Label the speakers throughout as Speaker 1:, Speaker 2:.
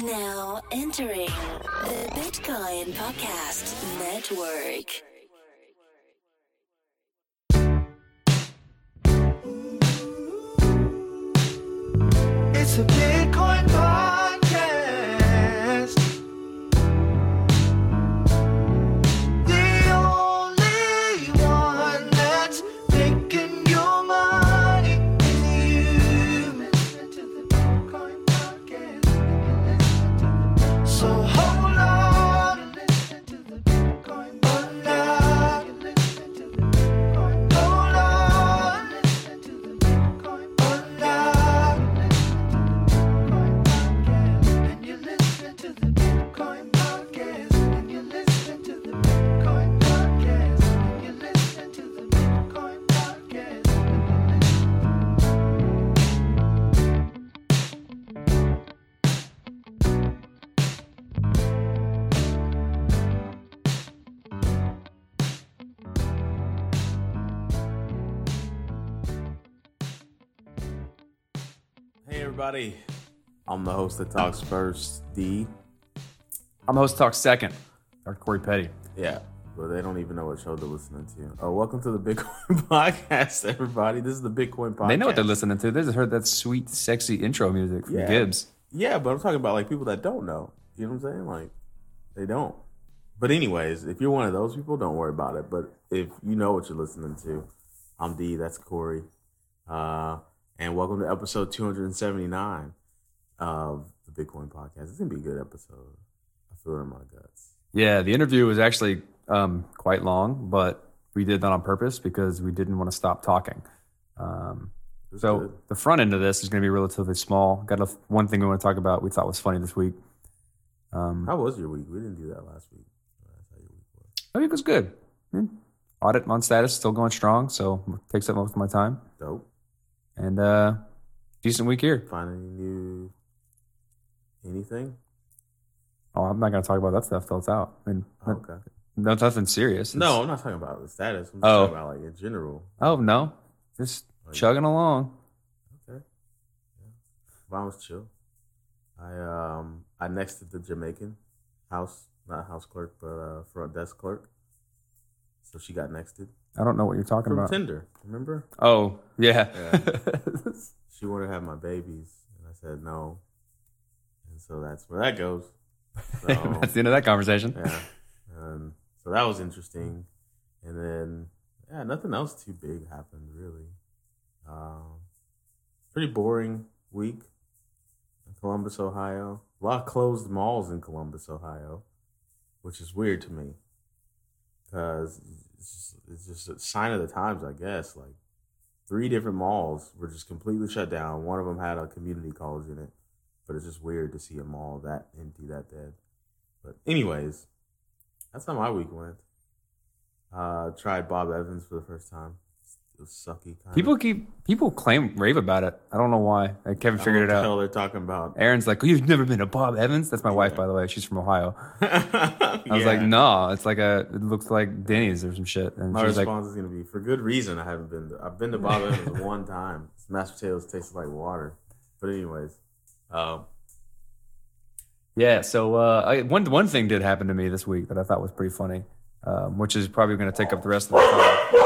Speaker 1: Now entering the Bitcoin Podcast Network.
Speaker 2: It's a Bitcoin
Speaker 3: everybody, I'm the host that talks first, D.
Speaker 4: I'm the host talk second. Dr. Corey Petty.
Speaker 3: Yeah, but they don't even know what show they're listening to. Oh, welcome to the Bitcoin Podcast, everybody. This is the Bitcoin Podcast.
Speaker 4: They know what they're listening to. They just heard that sweet, sexy intro music from
Speaker 3: Yeah.
Speaker 4: Gibbs.
Speaker 3: Yeah, but I'm talking about like people that don't know. You know what I'm saying? Like they don't. But anyways, if you're one of those people, don't worry about it. But if you know what you're listening to, I'm D. That's Corey. Uh, and welcome to episode 279 of the Bitcoin Podcast. It's gonna be a good episode. I feel it in my guts.
Speaker 4: Yeah, the interview was actually um, quite long, but we did that on purpose because we didn't want to stop talking. Um, so
Speaker 3: good.
Speaker 4: the front end of this is going to be relatively small. Got a, one thing we want to talk about we thought was funny this week. Um,
Speaker 3: How was your week? We didn't do that last week. That's week was.
Speaker 4: I think it was good. Hmm. Audit on status still going strong, so takes up most of my time.
Speaker 3: Dope.
Speaker 4: And uh, decent week here.
Speaker 3: Find any new anything?
Speaker 4: Oh, I'm not to talk about that stuff till it's out. I mean,
Speaker 3: Oh, okay.
Speaker 4: no, nothing serious.
Speaker 3: No, I'm not talking about the status. I'm just
Speaker 4: Oh.
Speaker 3: talking about like in general.
Speaker 4: Oh no, just
Speaker 3: Like-
Speaker 4: chugging along.
Speaker 3: Okay. Yeah. Mine was chill. I um I nexted the Jamaican house, not house clerk, but uh front desk clerk. So she got nexted
Speaker 4: I don't know what you're talking
Speaker 3: from
Speaker 4: about.
Speaker 3: Tinder. Remember?
Speaker 4: Oh yeah,
Speaker 3: She wanted to have my babies, and I said no. And so that's where that goes. So,
Speaker 4: that's the end of that conversation.
Speaker 3: yeah. Um, so that was interesting. And then, yeah, nothing else too big happened really. Um, pretty boring week in Columbus, Ohio. A lot of closed malls in Columbus, Ohio, which is weird to me because it's just, it's just a sign of the times, I guess. Like three different malls were just completely shut down. One of them had a community college in it, but it's just weird to see a mall that empty, that dead. But anyways, that's how my week went. Uh, tried Bob Evans for the first time. Was sucky. Kind
Speaker 4: People keep people claim rave about it. I don't know why. Like, Kevin figured it out.
Speaker 3: Hell, they're talking about.
Speaker 4: Aaron's like, oh, you've never been to Bob Evans? That's my wife, by the way. She's from Ohio.
Speaker 3: I
Speaker 4: I was like, no, it's like a, it looks like Denny's or some shit. And
Speaker 3: My
Speaker 4: she's like,
Speaker 3: response is gonna be for good reason. I haven't been. To, I've been to Bob Evans one time. Mashed potatoes tasted like water. But anyways, um,
Speaker 4: yeah. So uh, I, one one thing did happen to me this week that I thought was pretty funny, um, which is probably going to take up the rest of the time.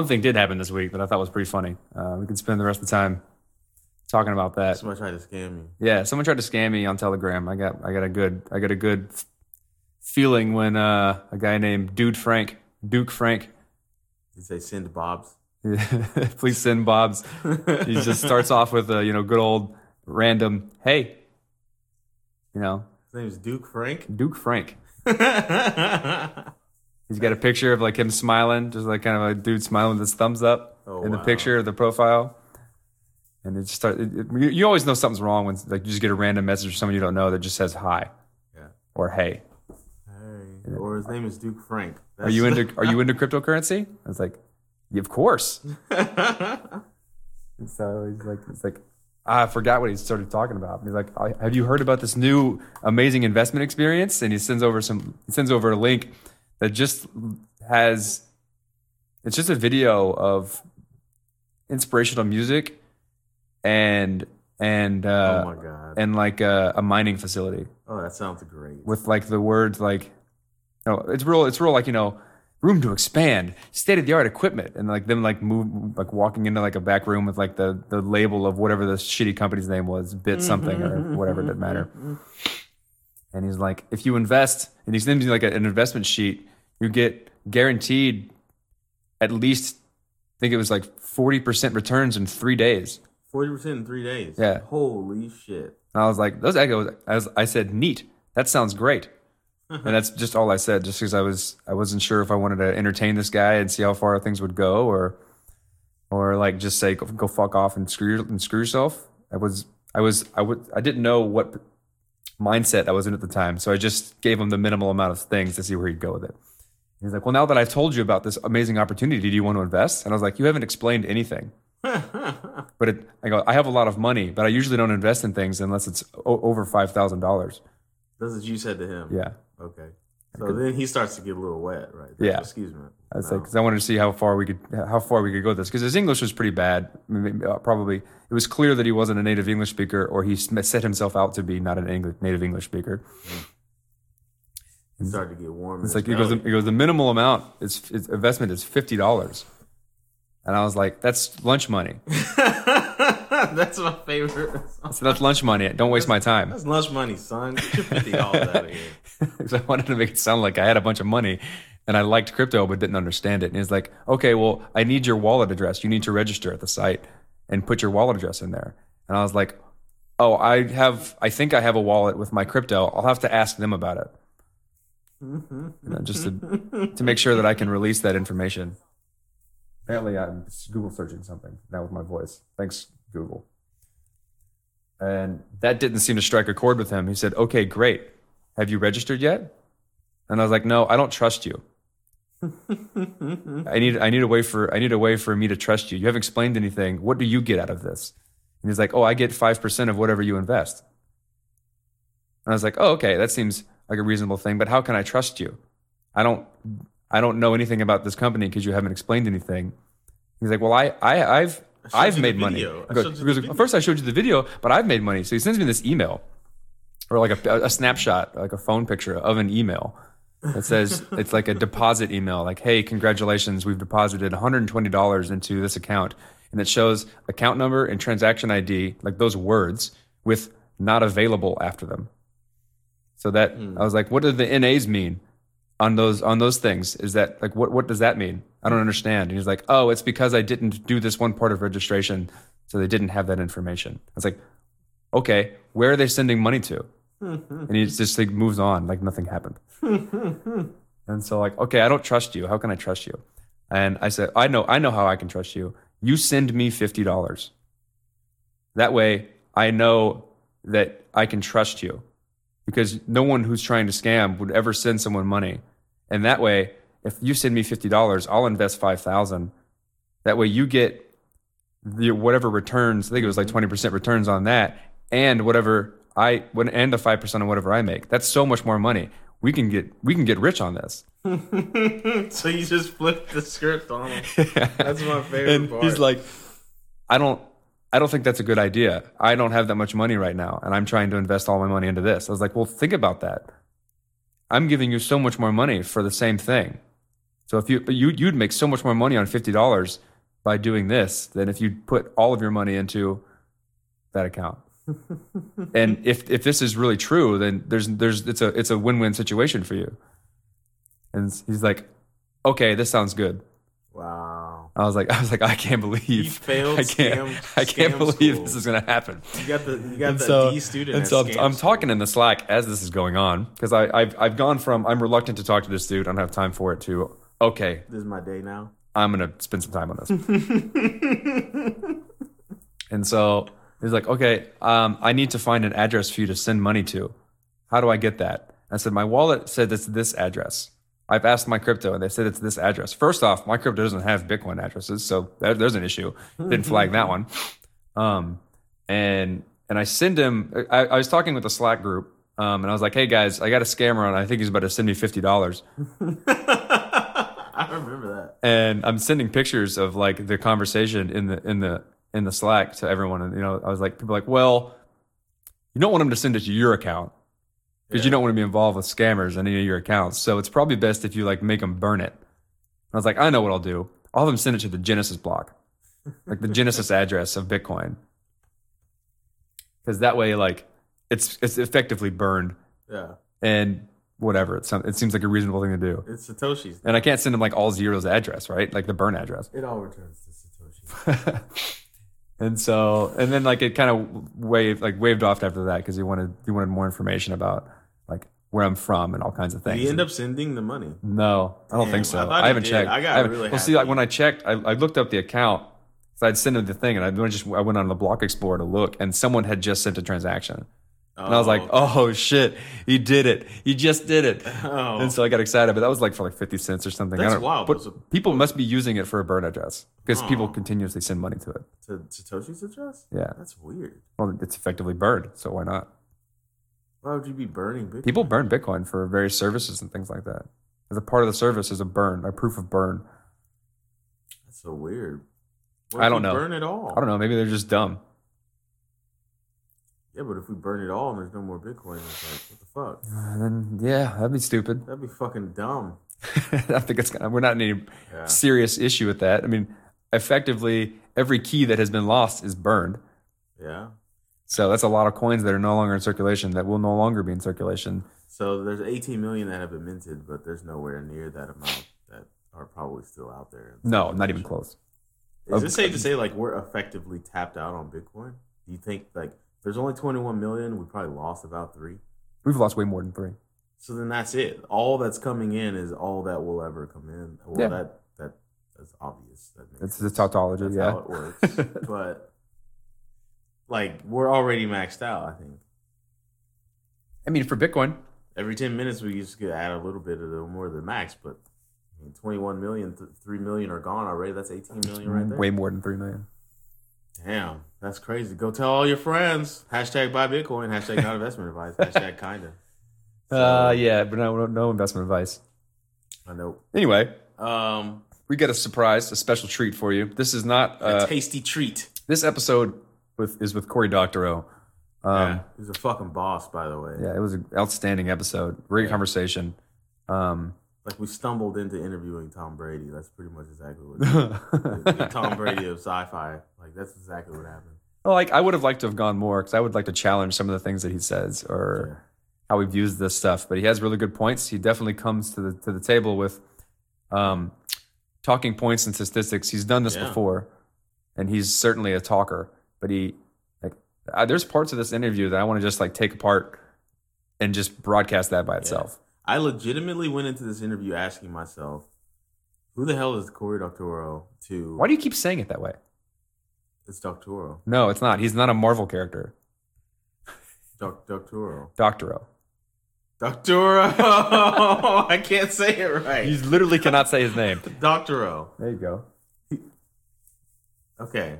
Speaker 4: One thing did happen this week that I thought was pretty funny. Uh, we could spend the rest of the time talking about that.
Speaker 3: somebody tried to scam me.
Speaker 4: Yeah, someone tried to scam me on Telegram. I got I got a good I got a good feeling when uh, a guy named Dude Frank Duke Frank,
Speaker 3: Did they send Bob's?
Speaker 4: please send Bob's. He just starts off with a you know good old random hey, you know
Speaker 3: His name is Duke Frank.
Speaker 4: Duke Frank. He's got a picture of like him smiling, just like kind of a dude smiling with his thumbs up
Speaker 3: Oh,
Speaker 4: in the
Speaker 3: wow.
Speaker 4: picture of the profile. And it just start. It, it- you- you always know something's wrong when like you just get a random message from someone you don't know that just says hi
Speaker 3: Yeah.
Speaker 4: or hey.
Speaker 3: Hey. Or his name is Duke Frank.
Speaker 4: Are you into Are you into cryptocurrency? I was like, yeah, of course. And so he's like, it's like, ah, I forgot what he started talking about. And He's like, "Have you heard about this new amazing investment experience?" And he sends over some. He sends over a link that just has. It's just a video of inspirational music, and and uh,
Speaker 3: oh my god.
Speaker 4: and like a, a mining facility
Speaker 3: oh, that sounds great.
Speaker 4: with like the words like, no, it's real. It's real like you know, room to expand, state of the art equipment, and like them like move like walking into like a back room with like the the label of whatever the shitty company's name was, bit mm-hmm, something or mm-hmm, whatever, it mm-hmm, didn't matter. And he's like, if you invest, and he's sends me like an investment sheet, you get guaranteed at least, I think it was like forty percent returns in three days.
Speaker 3: Forty percent in three days.
Speaker 4: Yeah.
Speaker 3: Holy shit.
Speaker 4: And I was like, those echoes. I, was, I said, neat. That sounds great. and that's just all I said, just because I was I wasn't sure if I wanted to entertain this guy and see how far things would go, or or like just say go, go fuck off and screw and screw yourself. I was I was I would I didn't know what mindset I was in at the time, so I just gave him the minimal amount of things to see where he'd go with it. He's like, well, now that I've told you about this amazing opportunity, do you want to invest? And I was like, you haven't explained anything. But it, I go, I have a lot of money, but I usually don't invest in things unless it's o- over five thousand dollars.
Speaker 3: That's what you said to him.
Speaker 4: Yeah,
Speaker 3: Okay. So then he starts to get a little wet, right?
Speaker 4: Yeah.
Speaker 3: Excuse me.
Speaker 4: I was
Speaker 3: No.
Speaker 4: like, because I wanted to see how far we could, how far we could go with this. Because his English was pretty bad. Uh, probably it was clear that he wasn't a native English speaker, or he set himself out to be not an English, native English speaker.
Speaker 3: He started to get warm.
Speaker 4: It's like it goes, he goes, the minimal amount is, is investment is fifty dollars, and I was like, that's lunch money.
Speaker 3: That's my favorite.
Speaker 4: So that's lunch money. Don't waste my time.
Speaker 3: That's lunch money, son. Get your fifty dollars out of here.
Speaker 4: because I wanted to make it sound like I had a bunch of money and I liked crypto but didn't understand it. And he's like, okay, well, I need your wallet address. You need to register at the site and put your wallet address in there. And I was like, oh, I have, I think I have a wallet with my crypto. I'll have to ask them about it. Mm-hmm. You know, just to, mm-hmm. to make sure that I can release that information. Apparently, I'm Google searching something now with my voice. Thanks, Google. And that didn't seem to strike a chord with him. He said, okay, great. Have you registered yet? And I was like, no, I don't trust you. I need I need a way for I need a way for me to trust you. You haven't explained anything. What do you get out of this? And he's like, oh, I get five percent of whatever you invest. And I was like, oh, okay, that seems like a reasonable thing. But how can I trust you? I don't I don't know anything about this company because you haven't explained anything. He's like, well, I, I I've
Speaker 3: showed
Speaker 4: I've made money.
Speaker 3: I
Speaker 4: goes-
Speaker 3: showed you
Speaker 4: he goes,
Speaker 3: the.
Speaker 4: First, I showed you the video, but I've made money. So he sends me this email or like a, a snapshot, like a phone picture of an email that says it's like a deposit email, like, "Hey, congratulations, we've deposited $120 into this account," and it shows account number and transaction ID, like those words, with "not available" after them. So that hmm. I was like, "What do the NAs mean on those on those things? Is that like what what does that mean? I don't understand." And he's like, "Oh, it's because I didn't do this one part of registration, so they didn't have that information." I was like, "Okay, where are they sending money to?" and he just like moves on like nothing happened. and so like, okay, I don't trust you. How can I trust you? And I said, I know, I know how I can trust you. You send me fifty dollars. That way, I know that I can trust you, because no one who's trying to scam would ever send someone money. And that way, if you send me fifty dollars, I'll invest five thousand. That way, you get the whatever returns. I think it was like mm-hmm. twenty percent returns on that, and whatever I when and the five percent on whatever I make. That's so much more money. We can get we can get rich on this.
Speaker 3: so you just flipped the script on him. That's my favorite
Speaker 4: and
Speaker 3: part.
Speaker 4: he's like, I don't I don't think that's a good idea. I don't have that much money right now, and I'm trying to invest all my money into this. I was like, well, think about that. I'm giving you so much more money for the same thing. So if you you you'd make so much more money on fifty dollars by doing this than if you put all of your money into that account. and if if this is really true, then there's there's it's a it's a win win situation for you. And he's like, okay, this sounds good.
Speaker 3: wow.
Speaker 4: I was like, I was like, I can't believe
Speaker 3: failed
Speaker 4: I can't,
Speaker 3: scam-
Speaker 4: I can't believe
Speaker 3: school.
Speaker 4: this is gonna happen.
Speaker 3: You got the you got
Speaker 4: And
Speaker 3: the
Speaker 4: so,
Speaker 3: D student.
Speaker 4: and
Speaker 3: at
Speaker 4: so I'm,
Speaker 3: scam
Speaker 4: I'm
Speaker 3: school.
Speaker 4: talking in the Slack as this is going on because I I've I've gone from I'm reluctant to talk to this dude. I don't have time for it. To okay,
Speaker 3: This is my day now.
Speaker 4: I'm gonna spend some time on this. and so he's like, okay, um, I need to find an address for you to send money to. How do I get that? I said, my wallet said it's this address. I've asked my crypto and they said it's this address. First off, my crypto doesn't have Bitcoin addresses, so there, there's an issue. Didn't flag that one. Um, and and I send him. I, I was talking with the Slack group, um, and I was like, "Hey guys, I got a scammer on. I think he's about to send me fifty dollars."
Speaker 3: I remember that.
Speaker 4: and I'm sending pictures of like the conversation in the in the in the Slack to everyone, and you know, I was like, people are like, well, you don't want him to send it to your account because you don't want to be involved with scammers on any of your accounts. So it's probably best if you like make them burn it. I was like, I know what I'll do. I'll have them send it to the Genesis block, like the Genesis address of Bitcoin, because that way, like, it's it's effectively burned
Speaker 3: Yeah.
Speaker 4: and whatever. It sounds, it seems like a reasonable thing to do.
Speaker 3: It's Satoshi's.
Speaker 4: And I can't send them like all zeros address, right? Like the burn address.
Speaker 3: It all returns to Satoshi.
Speaker 4: and so and then like it kind of waved like waved off after that because he wanted he wanted more information about where I'm from and all kinds of
Speaker 3: Did
Speaker 4: things.
Speaker 3: he end up sending the money?
Speaker 4: no, I don't
Speaker 3: Damn,
Speaker 4: think so.
Speaker 3: I
Speaker 4: I, haven't
Speaker 3: did.
Speaker 4: checked.
Speaker 3: I got
Speaker 4: haven't-
Speaker 3: really
Speaker 4: well, see, like when I checked, I, I looked up the account. So I'd sent him the thing, and I just I went on the Block Explorer to look, and someone had just sent a transaction, and I was like, oh. "Oh shit, he did it! He just did it!"
Speaker 3: Oh.
Speaker 4: And so I got excited, but that was like for like fifty cents or something. I
Speaker 3: That's
Speaker 4: don't-
Speaker 3: wild.
Speaker 4: But
Speaker 3: Those are-
Speaker 4: people must be using it for a burn address because people
Speaker 3: Oh.
Speaker 4: continuously send money to it.
Speaker 3: to Satoshi's address?
Speaker 4: Yeah.
Speaker 3: That's weird.
Speaker 4: Well, it's effectively burned, so why not?
Speaker 3: Why would you be burning Bitcoin?
Speaker 4: People burn Bitcoin for various services and things like that. As a part of the service is a burn, a proof of burn.
Speaker 3: That's so weird.
Speaker 4: I don't know.
Speaker 3: Burn it all.
Speaker 4: I don't know. Maybe they're just dumb.
Speaker 3: Yeah, but if we burn it all and there's no more Bitcoin, it's like, what the fuck?
Speaker 4: And then yeah, that'd be stupid.
Speaker 3: That'd be fucking dumb.
Speaker 4: I think it's gonna. We're not in any
Speaker 3: Yeah.
Speaker 4: serious issue with that. I mean, effectively, every key that has been lost is burned.
Speaker 3: Yeah.
Speaker 4: So that's a lot of coins that are no longer in circulation that will no longer be in circulation.
Speaker 3: So there's 18 million that have been minted, but there's nowhere near that amount that are probably still out there.
Speaker 4: No, not even close.
Speaker 3: Is it safe to say like we're effectively tapped out on Bitcoin? Do you think like there's only 21 million? We probably lost about three.
Speaker 4: We've lost way more than three.
Speaker 3: So then that's it. All that's coming in is all that will ever come in. Well,
Speaker 4: Yeah.
Speaker 3: that that that's obvious. That makes
Speaker 4: It's
Speaker 3: sense.
Speaker 4: the tautology,
Speaker 3: That's
Speaker 4: yeah.
Speaker 3: how it works. but like we're already maxed out. I think
Speaker 4: I mean, for Bitcoin,
Speaker 3: every 10 minutes we just get add a little bit of the more than max. But I mean, 21 million, th- 3 million are gone already. That's 18 million right there.
Speaker 4: way more than three million.
Speaker 3: Damn, that's crazy. Go tell all your friends. Hashtag buy Bitcoin. Hashtag not investment advice. Hashtag kinda.
Speaker 4: Uh, yeah, but no, no investment advice.
Speaker 3: I know.
Speaker 4: Anyway,
Speaker 3: Um,
Speaker 4: we got a surprise, a special treat for you. This is not
Speaker 3: a
Speaker 4: uh,
Speaker 3: tasty treat.
Speaker 4: this episode with is with Cory Doctorow. Um,
Speaker 3: yeah, he's a fucking boss, by the way.
Speaker 4: yeah. it was an outstanding episode. Great conversation. Um,
Speaker 3: Like we stumbled into interviewing Tom Brady. That's pretty much exactly what. the, the Tom Brady of sci-fi. Like that's exactly what happened.
Speaker 4: Well, like I would have liked to have gone more because I would like to challenge some of the things that he says or how he views this stuff. But he has really good points. He definitely comes to the to the table with um, talking points and statistics. He's done this
Speaker 3: Yeah.
Speaker 4: before, and he's certainly a talker. But he like uh, there's parts of this interview that I want to just like take apart and just broadcast that by itself.
Speaker 3: I legitimately went into this interview asking myself, "Who the hell is Cory Doctorow?" To
Speaker 4: Why do you keep saying it that way?
Speaker 3: it's Doctorow,
Speaker 4: No, it's not. He's not a Marvel character.
Speaker 3: Doc, Doctorow,
Speaker 4: Doctorow.
Speaker 3: Doctorow. I can't say it right.
Speaker 4: You literally cannot say his name.
Speaker 3: Doctorow.
Speaker 4: There you go.
Speaker 3: Okay.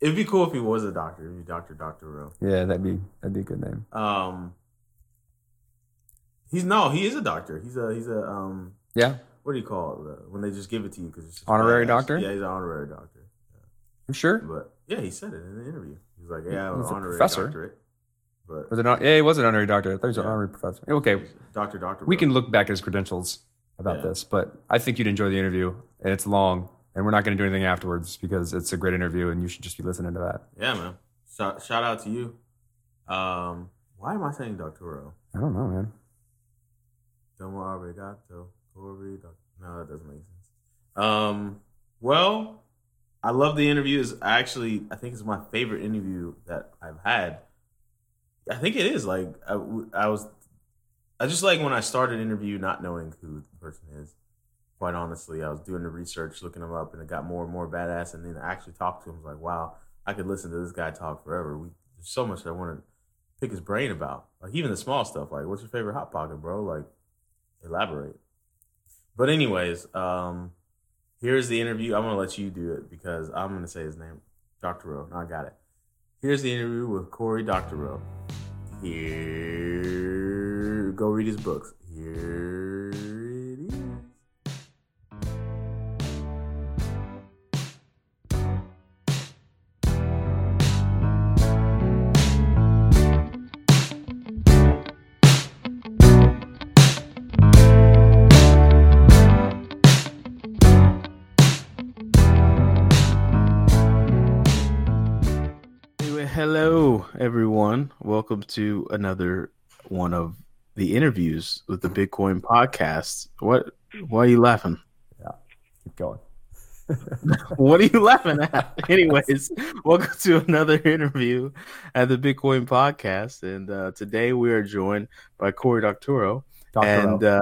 Speaker 3: It'd be cool if he was a doctor. It'd be Doctor Doctorow.
Speaker 4: Yeah, that'd be that'd be a good name.
Speaker 3: Um, he's no, he is a doctor. He's a he's a um,
Speaker 4: Yeah,
Speaker 3: what do you call it uh, when they just give it to you because it's
Speaker 4: Honorary doctor?
Speaker 3: Yeah, he's an honorary doctor.
Speaker 4: you sure?
Speaker 3: But yeah, he said it in the interview. He's like, "Yeah, I'm an honorary
Speaker 4: professor.
Speaker 3: doctorate." But
Speaker 4: Was it not? Yeah, he was an honorary doctor. I thought he was an honorary professor. Okay,
Speaker 3: Doctor Doctor,
Speaker 4: we can look back at his credentials about
Speaker 3: Yeah.
Speaker 4: this, but I think you'd enjoy the interview, and it's long, and we're not going to do anything afterwards because it's a great interview, and you should just be listening to that.
Speaker 3: Yeah, man. Shout, shout out to you. Um, why am I saying Doctorow?
Speaker 4: I don't know, man.
Speaker 3: Domo arigato, doc- No, that doesn't make sense. Um, well, I love the interview. Is actually, I think it's my favorite interview that I've had. I think it is. Like, I, I was, I just like when I started an interview not knowing who the person is. Quite honestly, I was doing the research, looking him up, and it got more and more badass. And then I actually talked to him. I was like, wow, I could listen to this guy talk forever. We, there's so much I want to pick his brain about. Like even the small stuff. Like, what's your favorite hot pocket, bro? Like, elaborate. But anyways, um, here's the interview. I'm gonna let you do it because I'm gonna say his name, Doctor O. No, I got it. Here's the interview with Cory Doctorow. Here, go read his books. Here everyone. Welcome to another one of the interviews with the Bitcoin podcast. What? Why are you laughing?
Speaker 4: Yeah, keep going.
Speaker 3: What are you laughing at? Anyways, welcome to another interview at the Bitcoin podcast, and uh, today we are joined by Cory Doctorow.
Speaker 4: Dr.
Speaker 3: And uh,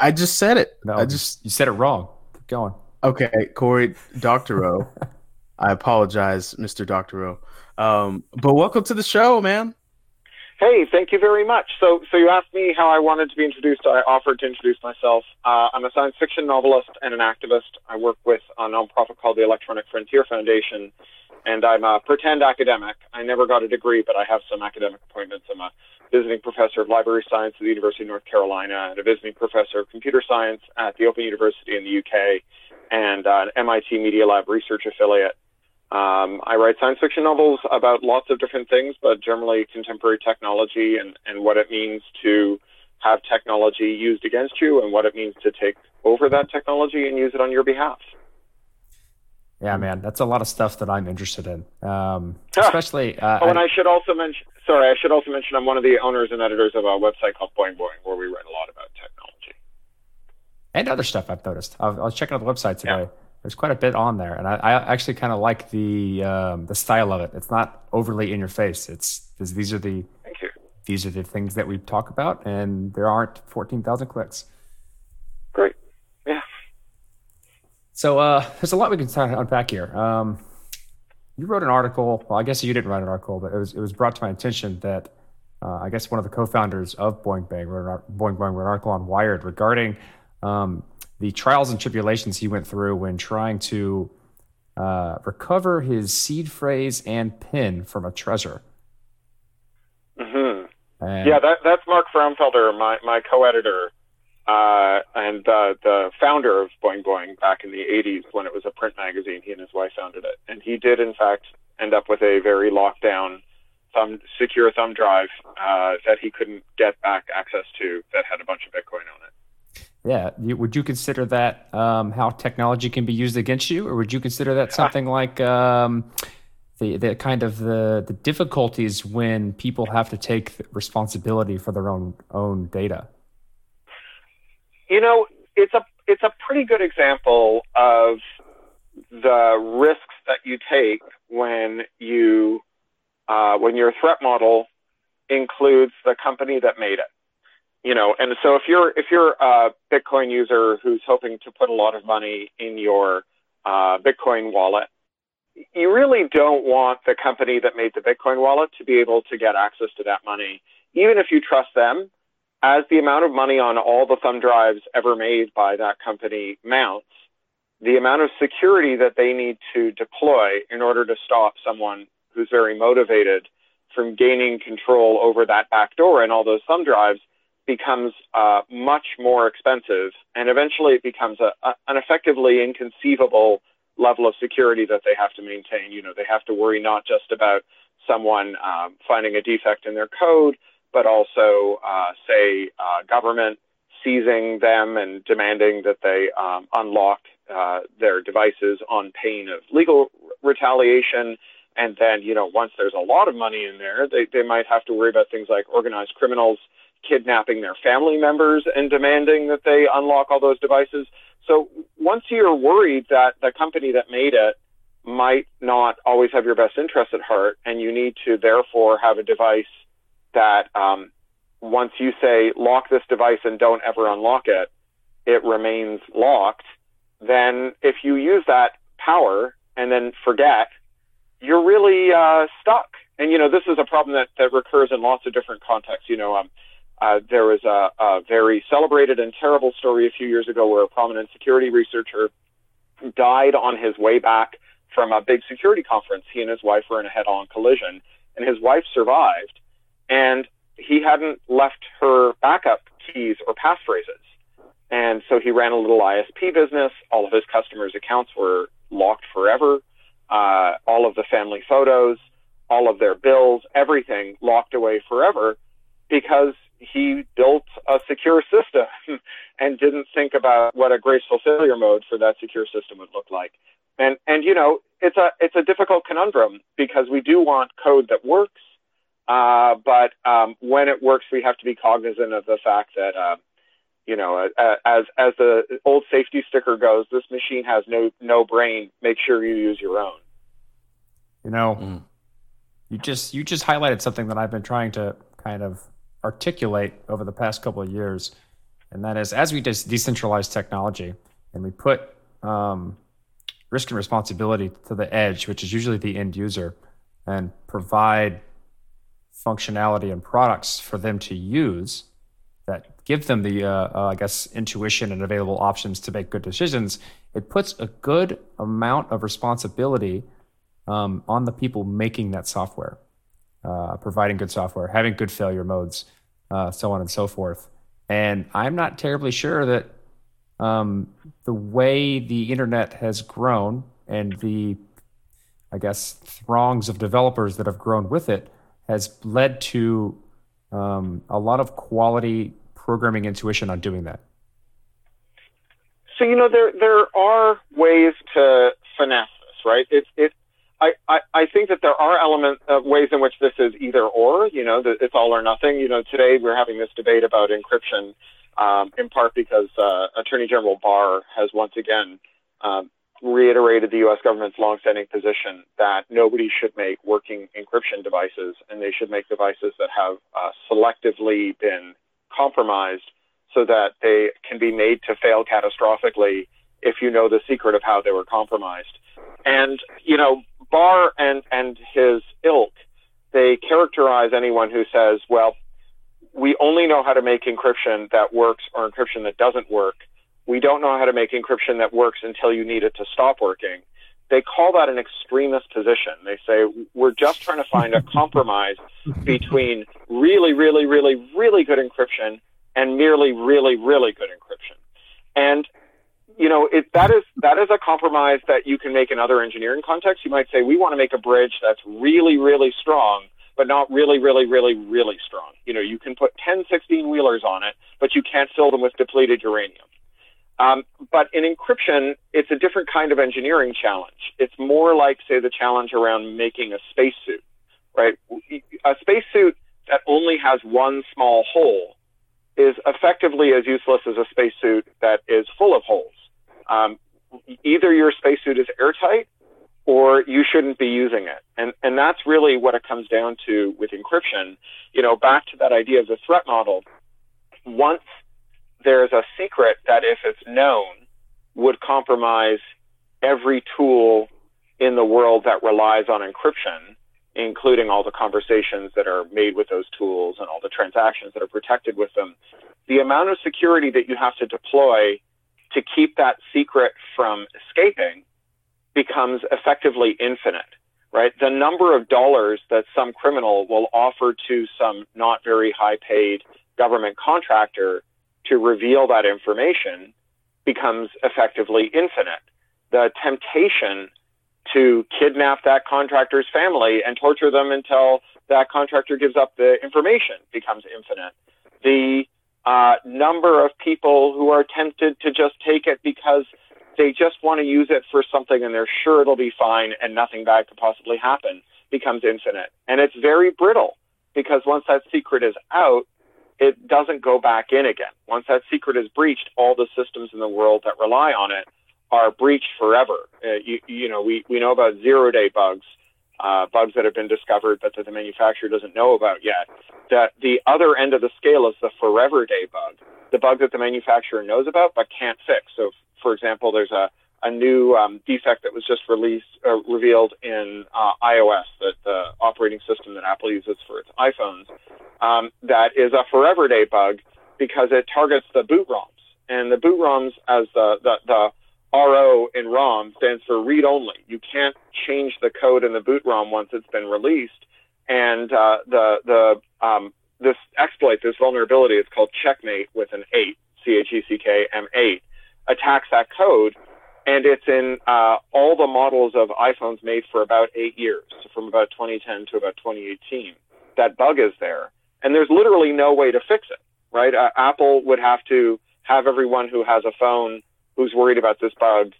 Speaker 3: I just said it.
Speaker 4: no,
Speaker 3: I just
Speaker 4: you said it wrong. Keep going.
Speaker 3: Okay, Cory Doctorow. I apologize, Mr. Doctorow. Um, but welcome to the show, man.
Speaker 5: Hey, thank you very much. So, so you asked me how I wanted to be introduced. I offered to introduce myself. Uh, I'm a science fiction novelist and an activist. I work with a nonprofit called the Electronic Frontier Foundation, and I'm a pretend academic. I never got a degree, but I have some academic appointments. I'm a visiting professor of library science at the University of North Carolina and a visiting professor of computer science at the Open University in the UK and uh, an MIT Media Lab research affiliate. Um, I write science fiction novels about lots of different things, but generally contemporary technology and, and what it means to have technology used against you and what it means to take over that technology and use it on your behalf.
Speaker 4: Yeah, man, that's a lot of stuff that I'm interested in. Um,
Speaker 5: Ah.
Speaker 4: especially, uh,
Speaker 5: Oh, and
Speaker 4: I-
Speaker 5: I should also mention, sorry, I should also mention I'm one of the owners and editors of a website called Boing Boing, where we write a lot about technology.
Speaker 4: and other stuff I've noticed. I was, I was checking out the website today. There's quite a bit on there, and I, I actually kind of like the um, the style of it. It's not overly in your face. It's, these are the
Speaker 5: Thank you.
Speaker 4: these are the things that we talk about, and there aren't fourteen thousand clicks.
Speaker 5: Great. Yeah.
Speaker 4: So uh, there's a lot we can of unpack here. Um, you wrote an article. Well, I guess you didn't write an article, but it was it was brought to my attention that uh, I guess one of the co-founders of Boing Bang wrote an, ar- Boing wrote an article on Wired regarding um, the trials and tribulations he went through when trying to uh, recover his seed phrase and pin from a Trezor.
Speaker 5: hmm
Speaker 4: And
Speaker 5: Yeah, that, that's Mark Frauenfelder, my, my co-editor, uh, and uh, the founder of Boing Boing back in the 80s when it was a print magazine. He and his wife founded it. And he did, in fact, end up with a very locked down, thumb, secure thumb drive uh, that he couldn't get back access to that had a bunch of Bitcoin on it.
Speaker 4: Yeah, would you consider that um, how technology can be used against you, or would you consider that something like um, the the kind of the the difficulties when people have to take responsibility for their own own data?
Speaker 5: You know, it's a it's a pretty good example of the risks that you take when you uh, when your threat model includes the company that made it. You know, and so if you're if you're a Bitcoin user who's hoping to put a lot of money in your uh, Bitcoin wallet, you really don't want the company that made the Bitcoin wallet to be able to get access to that money, even if you trust them as the amount of money on all the thumb drives ever made by that company mounts, the amount of security that they need to deploy in order to stop someone who's very motivated from gaining control over that back door and all those thumb drives becomes uh, much more expensive. And eventually it becomes a, a, an effectively inconceivable level of security that they have to maintain. You know, they have to worry not just about someone um, finding a defect in their code, but also, uh, say, uh, government seizing them and demanding that they um, unlock uh, their devices on pain of legal retaliation. And then, you know, once there's a lot of money in there, they, they might have to worry about things like organized criminals kidnapping their family members and demanding that they unlock all those devices. So once you're worried that the company that made it might not always have your best interest at heart, and you need to therefore have a device that um, once you say lock this device and don't ever unlock it, it remains locked. Then if you use that power and then forget, you're really uh, stuck. And you know this is a problem that that recurs in lots of different contexts. You know, um, uh, there was a, a very celebrated and terrible story a few years ago where a prominent security researcher died on his way back from a big security conference. He and his wife were in a head-on collision, and his wife survived, and he hadn't left her backup keys or passphrases. And so he ran a little ISP business. All of his customers' accounts were locked forever. Uh, all of the family photos, all of their bills, everything locked away forever because he built a secure system and didn't think about what a graceful failure mode for that secure system would look like. And and you know, it's a it's a difficult conundrum because we do want code that works, uh, but um, when it works, we have to be cognizant of the fact that uh, you know, uh, as as the old safety sticker goes, this machine has no no brain. Make sure you use your own.
Speaker 4: You know, you just you just highlighted something that I've been trying to kind of articulate over the past couple of years, and that is as we des- decentralize technology and we put um, risk and responsibility to the edge, which is usually the end user, and provide functionality and products for them to use that give them the, uh, uh, I guess, intuition and available options to make good decisions, it puts a good amount of responsibility um, on the people making that software, uh, providing good software, having good failure modes, uh, so on and so forth. And I'm not terribly sure that um, the way the internet has grown and the, I guess, throngs of developers that have grown with it has led to um, a lot of quality programming intuition on doing that.
Speaker 5: So you know there there are ways to finesse this, right? It's it. I, I, think that there are elements of ways in which this is either or, you know, that it's all or nothing. You know, today we're having this debate about encryption, um, in part because uh, Attorney General Barr has once again um, reiterated the U.S. government's longstanding position that nobody should make working encryption devices, and they should make devices that have uh, selectively been compromised so that they can be made to fail catastrophically if you know the secret of how they were compromised. And, you know, Barr and, and his ilk, they characterize anyone who says, well, we only know how to make encryption that works or encryption that doesn't work. We don't know how to make encryption that works until you need it to stop working. They call that an extremist position. They say, we're just trying to find a compromise between really, really, really, really good encryption and merely really, really good encryption. And you know, it, that is that is a compromise that you can make in other engineering contexts. You might say we want to make a bridge that's really, really strong, but not really, really, really, really strong. You know, you can put 10, 16 wheelers on it, but you can't fill them with depleted uranium. Um, but in encryption, it's a different kind of engineering challenge. It's more like, say, the challenge around making a spacesuit, right? A spacesuit that only has one small hole is effectively as useless as a spacesuit that is full of holes. Um, either your spacesuit is airtight or you shouldn't be using it. And, and that's really what it comes down to with encryption. You know, back to that idea of the threat model. Once there's a secret that, if it's known, would compromise every tool in the world that relies on encryption, including all the conversations that are made with those tools and all the transactions that are protected with them. The amount of security that you have to deploy to keep that secret from escaping becomes effectively infinite, right? The number of dollars that some criminal will offer to some not very high paid government contractor to reveal that information becomes effectively infinite. The temptation to kidnap that contractor's family and torture them until that contractor gives up the information becomes infinite. The uh, number of people who are tempted to just take it because they just want to use it for something and they're sure it'll be fine and nothing bad could possibly happen becomes infinite. And it's very brittle because once that secret is out, it doesn't go back in again. Once that secret is breached, all the systems in the world that rely on it are breached forever. Uh, you, you know, we, we know about zero day bugs, uh, bugs that have been discovered but that the manufacturer doesn't know about yet. That the other end of the scale is the forever day bug, the bug that the manufacturer knows about but can't fix. So, for example, there's a, a new um, defect that was just released, uh, revealed in uh, iOS, the, the operating system that Apple uses for its iPhones, um, that is a forever day bug because it targets the boot ROMs. And the boot ROMs, as the, the, the RO in ROM stands for read only. You can't change the code in the boot ROM once it's been released. And uh, the the um, this exploit, this vulnerability, it's called Checkmate with an eight, C H E C K M eight, attacks that code, and it's in uh, all the models of iPhones made for about eight years, from about 2010 to about 2018. That bug is there, and there's literally no way to fix it. Right? Uh, Apple would have to have everyone who has a phone who's worried about this bug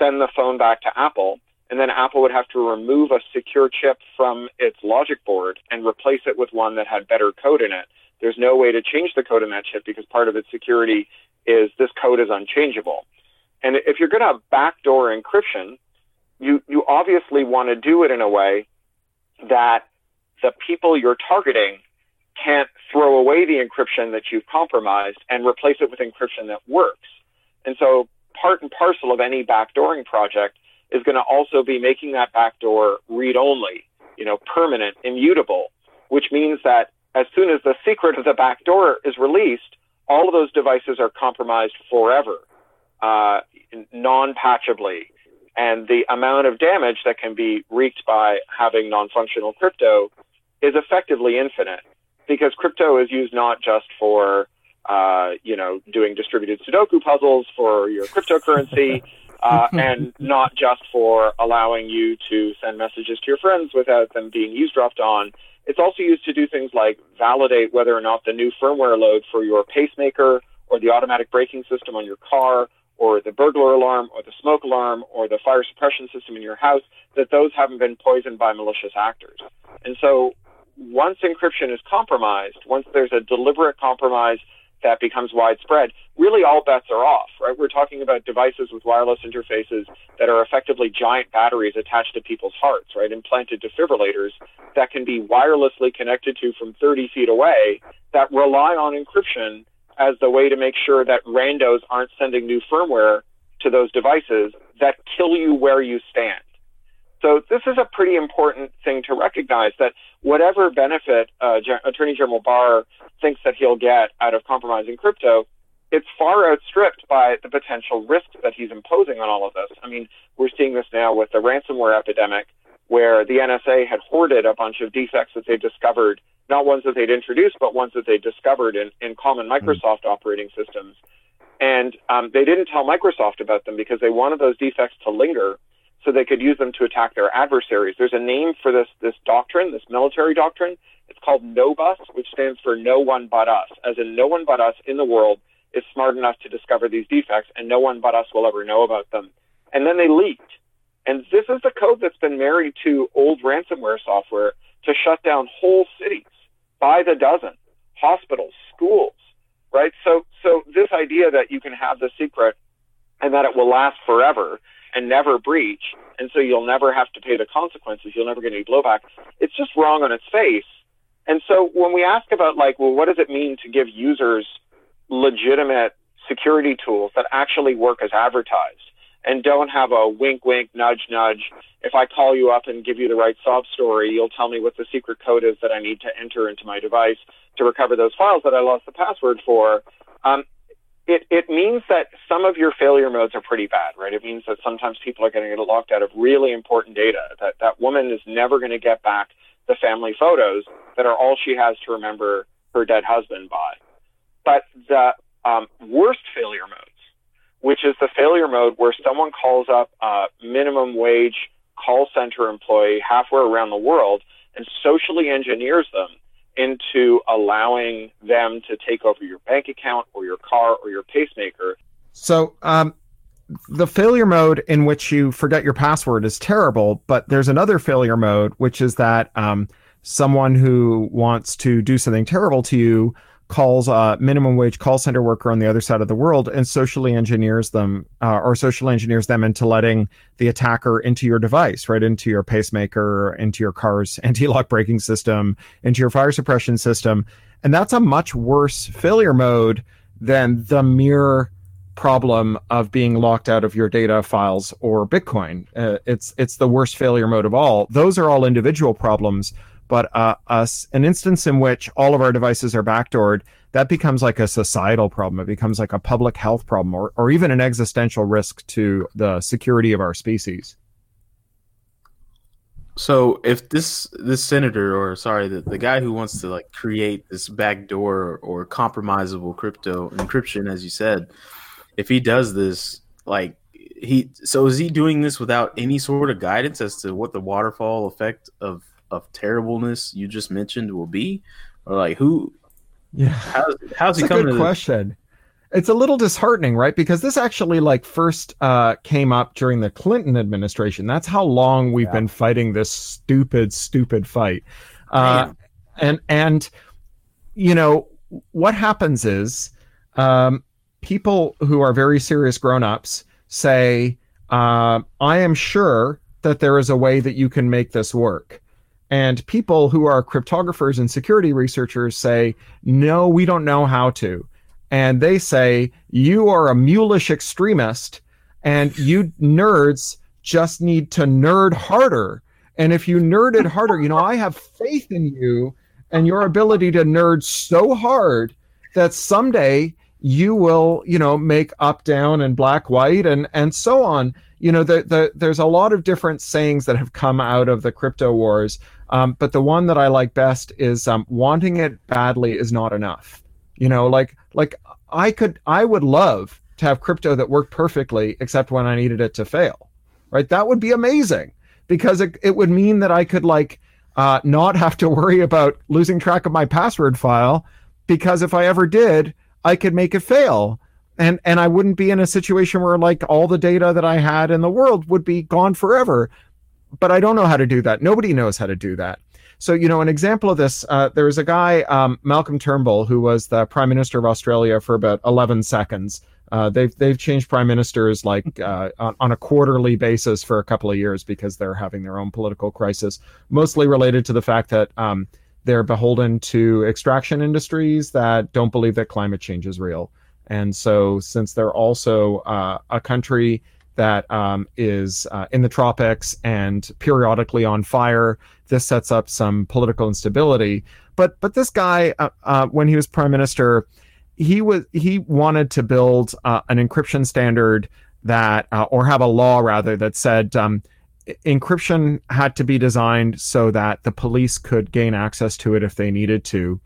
Speaker 5: send the phone back to Apple, and then Apple would have to remove a secure chip from its logic board and replace it with one that had better code in it. There's no way to change the code in that chip because part of its security is this code is unchangeable. And if you're going to have backdoor encryption, you, you obviously want to do it in a way that the people you're targeting can't throw away the encryption that you've compromised and replace it with encryption that works. And so part and parcel of any backdooring project is going to also be making that backdoor read only, you know, permanent, immutable, which means that as soon as the secret of the backdoor is released, all of those devices are compromised forever, uh, non-patchably. And the amount of damage that can be wreaked by having non-functional crypto is effectively infinite because crypto is used not just for uh, you know, doing distributed Sudoku puzzles for your cryptocurrency, uh, and not just for allowing you to send messages to your friends without them being eavesdropped on. It's also used to do things like validate whether or not the new firmware load for your pacemaker or the automatic braking system on your car or the burglar alarm or the smoke alarm or the fire suppression system in your house, that those haven't been poisoned by malicious actors. And so once encryption is compromised, once there's a deliberate compromise that becomes widespread, really all bets are off, right? We're talking about devices with wireless interfaces that are effectively giant batteries attached to people's hearts, right? Implanted defibrillators that can be wirelessly connected to from 30 feet away that rely on encryption as the way to make sure that randos aren't sending new firmware to those devices that kill you where you stand. So this is a pretty important thing to recognize that whatever benefit uh, Attorney General Barr thinks that he'll get out of compromising crypto, it's far outstripped by the potential risks that he's imposing on all of this. I mean, we're seeing this now with the ransomware epidemic, where the NSA had hoarded a bunch of defects that they discovered, not ones that they'd introduced, but ones that they discovered in, in common Microsoft mm. operating systems. And um, they didn't tell Microsoft about them because they wanted those defects to linger so they could use them to attack their adversaries. There's a name for this this doctrine, this military doctrine. It's called NOBUS, which stands for No One But Us, as in no one but us in the world is smart enough to discover these defects, and no one but us will ever know about them. And then they leaked. And this is the code that's been married to old ransomware software to shut down whole cities by the dozen, hospitals, schools, right? So, so this idea that you can have the secret and that it will last forever and never breach, and so you'll never have to pay the consequences. You'll never get any blowback. It's just wrong on its face. And so when we ask about like, well, what does it mean to give users legitimate security tools that actually work as advertised and don't have a wink, wink, nudge, nudge. If I call you up and give you the right sob story, you'll tell me what the secret code is that I need to enter into my device to recover those files that I lost the password for. Um, it, it means that some of your failure modes are pretty bad, right? It means that sometimes people are getting locked out of really important data. That that woman is never going to get back the family photos that are all she has to remember her dead husband by. But the um, worst failure modes, which is the failure mode where someone calls up a minimum wage call center employee halfway around the world and socially engineers them into allowing them to take over your bank account or your car or your pacemaker.
Speaker 6: So, um, the failure mode in which you forget your password is terrible, but there's another failure mode, which is that um, someone who wants to do something terrible to you calls a minimum wage call center worker on the other side of the world and socially engineers them uh, or socially engineers them into letting the attacker into your device right? Into your pacemaker into your car's anti-lock braking system into your fire suppression system. And that's a much worse failure mode than the mere problem of being locked out of your data files or bitcoin. Uh, it's it's the worst failure mode of all. Those are all individual problems but uh, us an instance in which all of our devices are backdoored that becomes like a societal problem. It becomes like a public health problem or, or even an existential risk to the security of our species.
Speaker 3: So if this this senator or sorry the, the guy who wants to like create this backdoor or compromisable crypto encryption as you said, if he does this like he so is he doing this without any sort of guidance as to what the waterfall effect of of terribleness you just mentioned will be or like who
Speaker 6: Yeah.
Speaker 3: how's, how's
Speaker 6: That's
Speaker 3: he
Speaker 6: a
Speaker 3: coming
Speaker 6: good
Speaker 3: to
Speaker 6: question. It's a little disheartening, right? Because this actually like first uh, came up during the Clinton administration. That's how long we've
Speaker 4: Yeah.
Speaker 6: been fighting this stupid, stupid fight. Uh, and and you know what happens is um, people who are very serious grown-ups say, uh, "I am sure that there is a way that you can make this work." And people who are cryptographers and security researchers say, "No, we don't know how to." and they say you are a mulish extremist and you nerds just need to nerd harder. And if you nerded harder you know i have faith in you and your ability to nerd so hard that someday you will you know make up down and black white and and so on. You know the, the there's a lot of different sayings that have come out of the crypto wars um, but the one that i like best is um, wanting it badly is not enough. You know like like i could i would love to have crypto that worked perfectly except when i needed it to fail right? That would be amazing because it, it would mean that i could like uh, not have to worry about losing track of my password file because if i ever did i could make it fail. And and i wouldn't be in a situation where like all the data that i had in the world would be gone forever but i don't know how to do that nobody knows how to do that so, you know, an example of this, uh, there was a guy, um, Malcolm Turnbull, who was the prime minister of Australia for about 11 seconds. Uh, they've they've changed prime ministers like uh, on, a quarterly basis for a couple of years because they're having their own political crisis, mostly related to the fact that um, they're beholden to extraction industries that don't believe that climate change is real. And so, since they're also uh, a country that um, is uh, in the tropics and periodically on fire, this sets up some political instability. But but this guy, uh, uh, when he was prime minister, he was he wanted to build uh, an encryption standard that, uh, or have a law rather, that said um, encryption had to be designed so that the police could gain access to it if they needed to.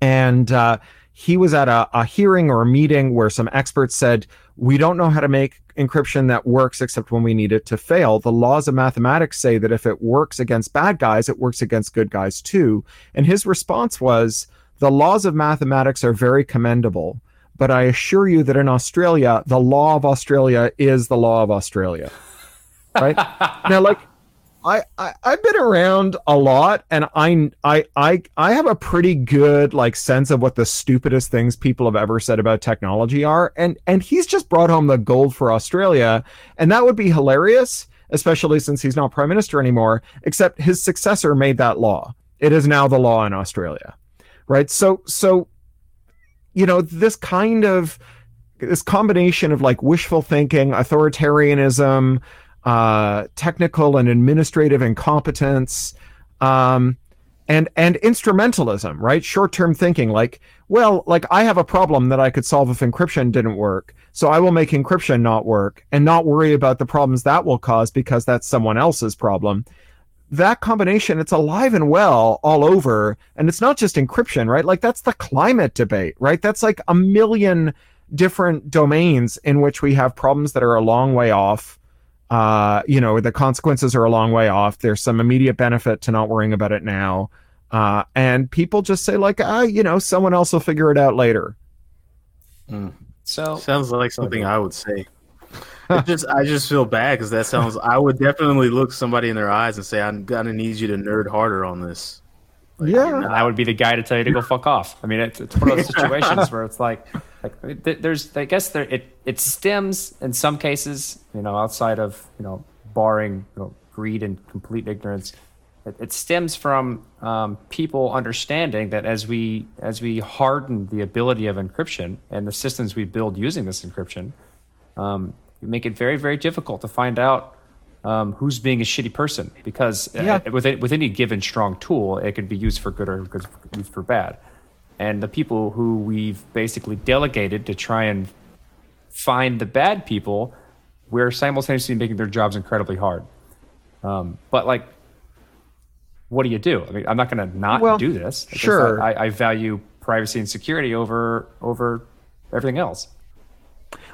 Speaker 6: And uh, he was at a, a hearing or a meeting where some experts said, we don't know how to make encryption that works except when we need it to fail. The laws of mathematics say that if it works against bad guys, it works against good guys too. And his response was, the laws of mathematics are very commendable, but I assure you that in Australia, the law of Australia is the law of Australia. Right? now, like, I, I I've been around a lot, and I I I I have a pretty good like sense of what the stupidest things people have ever said about technology are, and and he's just brought home the gold for Australia, and that would be hilarious, especially since he's not prime minister anymore. Except his successor made that law. It is now the law in Australia, right? So so, you know, this kind of this combination of like wishful thinking, authoritarianism uh, technical and administrative incompetence, um, and and instrumentalism, right? Short-term thinking, like, well, like I have a problem that I could solve if encryption didn't work, so I will make encryption not work and not worry about the problems that will cause because that's someone else's problem. That combination, it's alive and well all over, and it's not just encryption, right? Like that's the climate debate, right? That's like a million different domains in which we have problems that are a long way off uh, you know, the consequences are a long way off. There's some immediate benefit to not worrying about it now. Uh, and people just say, like, ah, you know, someone else will figure it out later.
Speaker 4: So
Speaker 3: Sounds like something I would say. It just I just feel bad because that sounds. I would definitely look somebody in their eyes and say, "I'm gonna need you to nerd harder on this."
Speaker 6: yeah.
Speaker 4: I would be the guy to tell you to go fuck off. I mean, it's, it's one of those situations where it's like, like there's, I guess there, it, it stems in some cases, you know, outside of, you know, barring you know, greed and complete ignorance. It, it stems from um, people understanding that as we, as we harden the ability of encryption and the systems we build using this encryption, um, we make it very, very difficult to find out um, who's being a shitty person because uh,
Speaker 6: Yeah.
Speaker 4: with, it, with any given strong tool, it can be used for good or good- used for bad. And the people who we've basically delegated to try and find the bad people, we're simultaneously making their jobs incredibly hard. Um, but like, what do you do? I mean, I'm not going to not
Speaker 6: Well,
Speaker 4: do this.
Speaker 6: Sure.
Speaker 4: I, I value privacy and security over over everything else.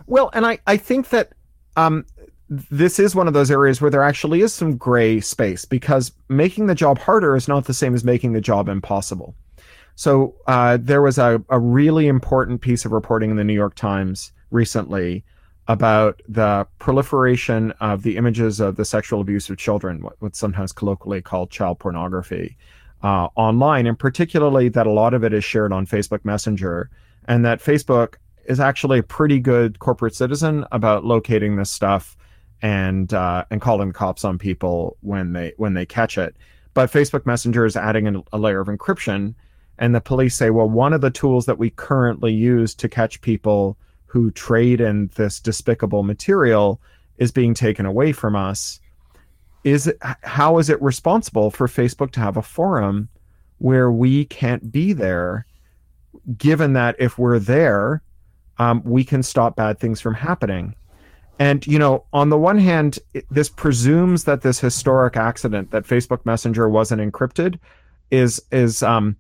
Speaker 6: Well, and I, I think that um, this is one of those areas where there actually is some gray space because making the job harder is not the same as making the job impossible. So uh, there was a, a really important piece of reporting in the New York Times recently about the proliferation of the images of the sexual abuse of children, what, what's sometimes colloquially called child pornography, uh, online, and particularly that a lot of it is shared on Facebook Messenger, and that Facebook is actually a pretty good corporate citizen about locating this stuff and uh, and calling the cops on people when they when they catch it. But Facebook Messenger is adding an, a layer of encryption, and the police say, well, one of the tools that we currently use to catch people who trade in this despicable material is being taken away from us. Is it, how is it responsible for Facebook to have a forum where we can't be there? Given that if we're there, um, we can stop bad things from happening. And you know, on the one hand, it, this presumes that this historic accident that Facebook Messenger wasn't encrypted is is um,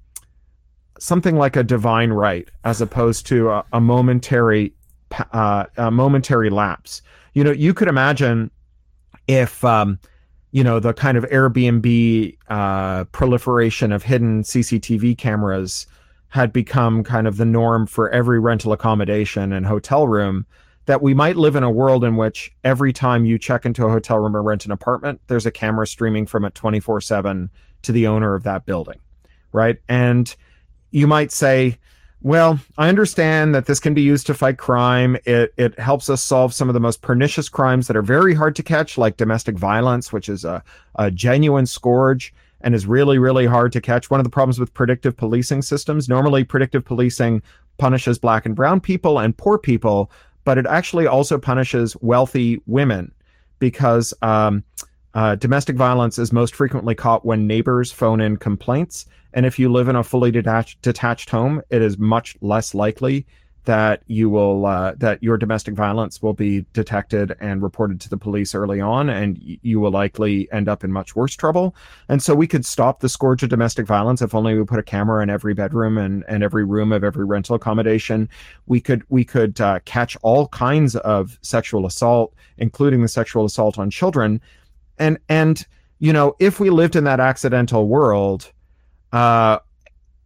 Speaker 6: something like a divine right, as opposed to a, a momentary uh, a momentary lapse. You know, you could imagine if um, you know the kind of Airbnb uh, proliferation of hidden CCTV cameras had become kind of the norm for every rental accommodation and hotel room that we might live in a world in which every time you check into a hotel room or rent an apartment there's a camera streaming from it 24/7 to the owner of that building right and you might say well i understand that this can be used to fight crime it it helps us solve some of the most pernicious crimes that are very hard to catch like domestic violence which is a, a genuine scourge and is really really hard to catch one of the problems with predictive policing systems normally predictive policing punishes black and brown people and poor people but it actually also punishes wealthy women because um, uh, domestic violence is most frequently caught when neighbors phone in complaints. And if you live in a fully detached, detached home, it is much less likely that you will uh, that your domestic violence will be detected and reported to the police early on, and you will likely end up in much worse trouble. And so we could stop the scourge of domestic violence if only we put a camera in every bedroom and, and every room of every rental accommodation. We could we could uh, catch all kinds of sexual assault, including the sexual assault on children. And and you know if we lived in that accidental world, uh,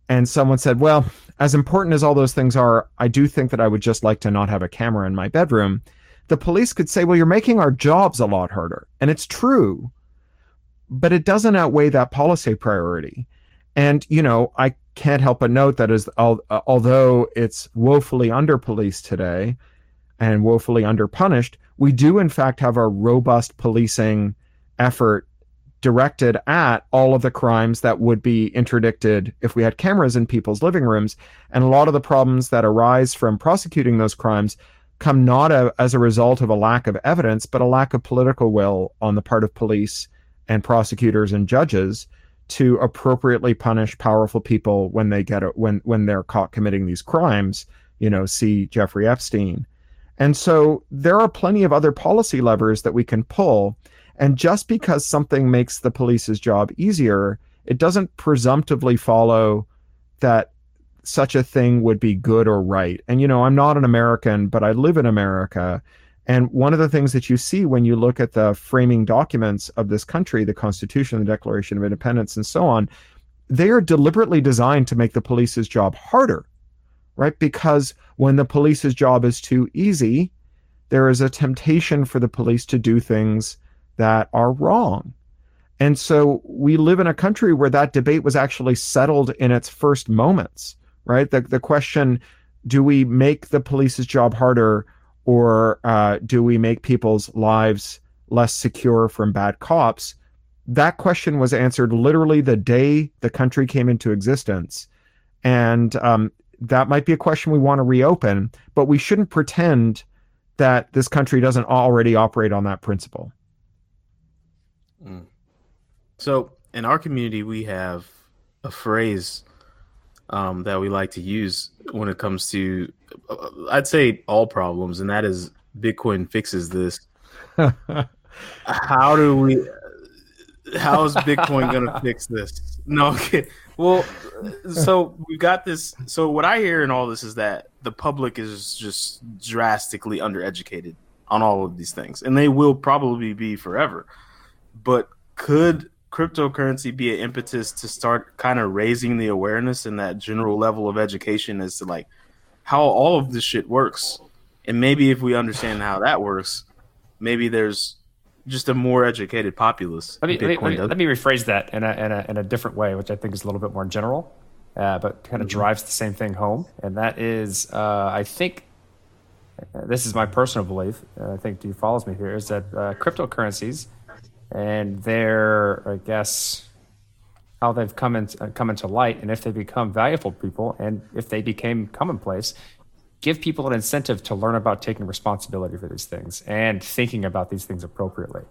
Speaker 6: and someone said, well, as important as all those things are, I do think that I would just like to not have a camera in my bedroom. The police could say, well, you're making our jobs a lot harder. And it's true, but it doesn't outweigh that policy priority. And, you know, I can't help but note that as uh, although it's woefully under policed today and woefully underpunished, we do in fact have a robust policing effort directed at all of the crimes that would be interdicted if we had cameras in people's living rooms. And a lot of the problems that arise from prosecuting those crimes come not a, as a result of a lack of evidence, but a lack of political will on the part of police and prosecutors and judges to appropriately punish powerful people when they get when when they're caught committing these crimes. You know, see Jeffrey Epstein. And so there are plenty of other policy levers that we can pull. And just because something makes the police's job easier, it doesn't presumptively follow that such a thing would be good or right. And, you know, I'm not an American, but I live in America. And one of the things that you see when you look at the framing documents of this country, the Constitution, the Declaration of Independence, and so on, they are deliberately designed to make the police's job harder, right? Because when the police's job is too easy, there is a temptation for the police to do things that are wrong. And so we live in a country where that debate was actually settled in its first moments, right? The, the question do we make the police's job harder or uh, do we make people's lives less secure from bad cops? That question was answered literally the day the country came into existence. And um, that might be a question we want to reopen, but we shouldn't pretend that this country doesn't already operate on that principle.
Speaker 3: So in our community, we have a phrase um, that we like to use when it comes to, uh, I'd say, all problems, and that is Bitcoin fixes this. How do we? How is Bitcoin going to fix this? No, okay. Well, so we've got this. So what I hear in all this is that the public is just drastically undereducated on all of these things, and they will probably be forever. But could cryptocurrency be an impetus to start kind of raising the awareness and that general level of education as to like how all of this shit works? And maybe if we understand how that works, maybe there's just a more educated populace.
Speaker 4: Let me, let me, let me, rephrase that in a, in, a, in a different way, which I think is a little bit more general, uh, but kind of drives the same thing home. And that is, uh, I think, uh, this is my personal belief, and I think Dee follows me here, is that uh, cryptocurrencies and their, I guess, how they've come, in, uh, come into light, and if they become valuable people, and if they became commonplace, give people an incentive to learn about taking responsibility for these things and thinking about these things appropriately.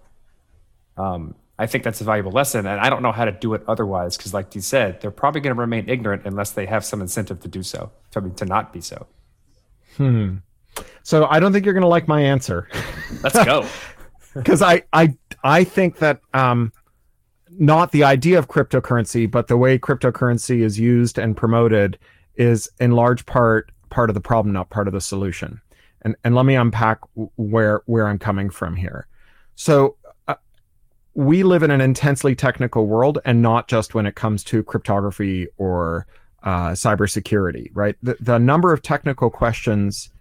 Speaker 4: Um, I think that's a valuable lesson, and I don't know how to do it otherwise because, like you said, they're probably going to remain ignorant unless they have some incentive to do so, to, to not be so. Hmm.
Speaker 6: So I don't think you're going to like my answer.
Speaker 4: Let's go.
Speaker 6: because I, I I think that um, not the idea of cryptocurrency, but the way cryptocurrency is used and promoted is in large part part of the problem, not part of the solution. And and let me unpack where where I'm coming from here. So uh, we live in an intensely technical world, and not just when it comes to cryptography or uh, cybersecurity. Right, the the number of technical questions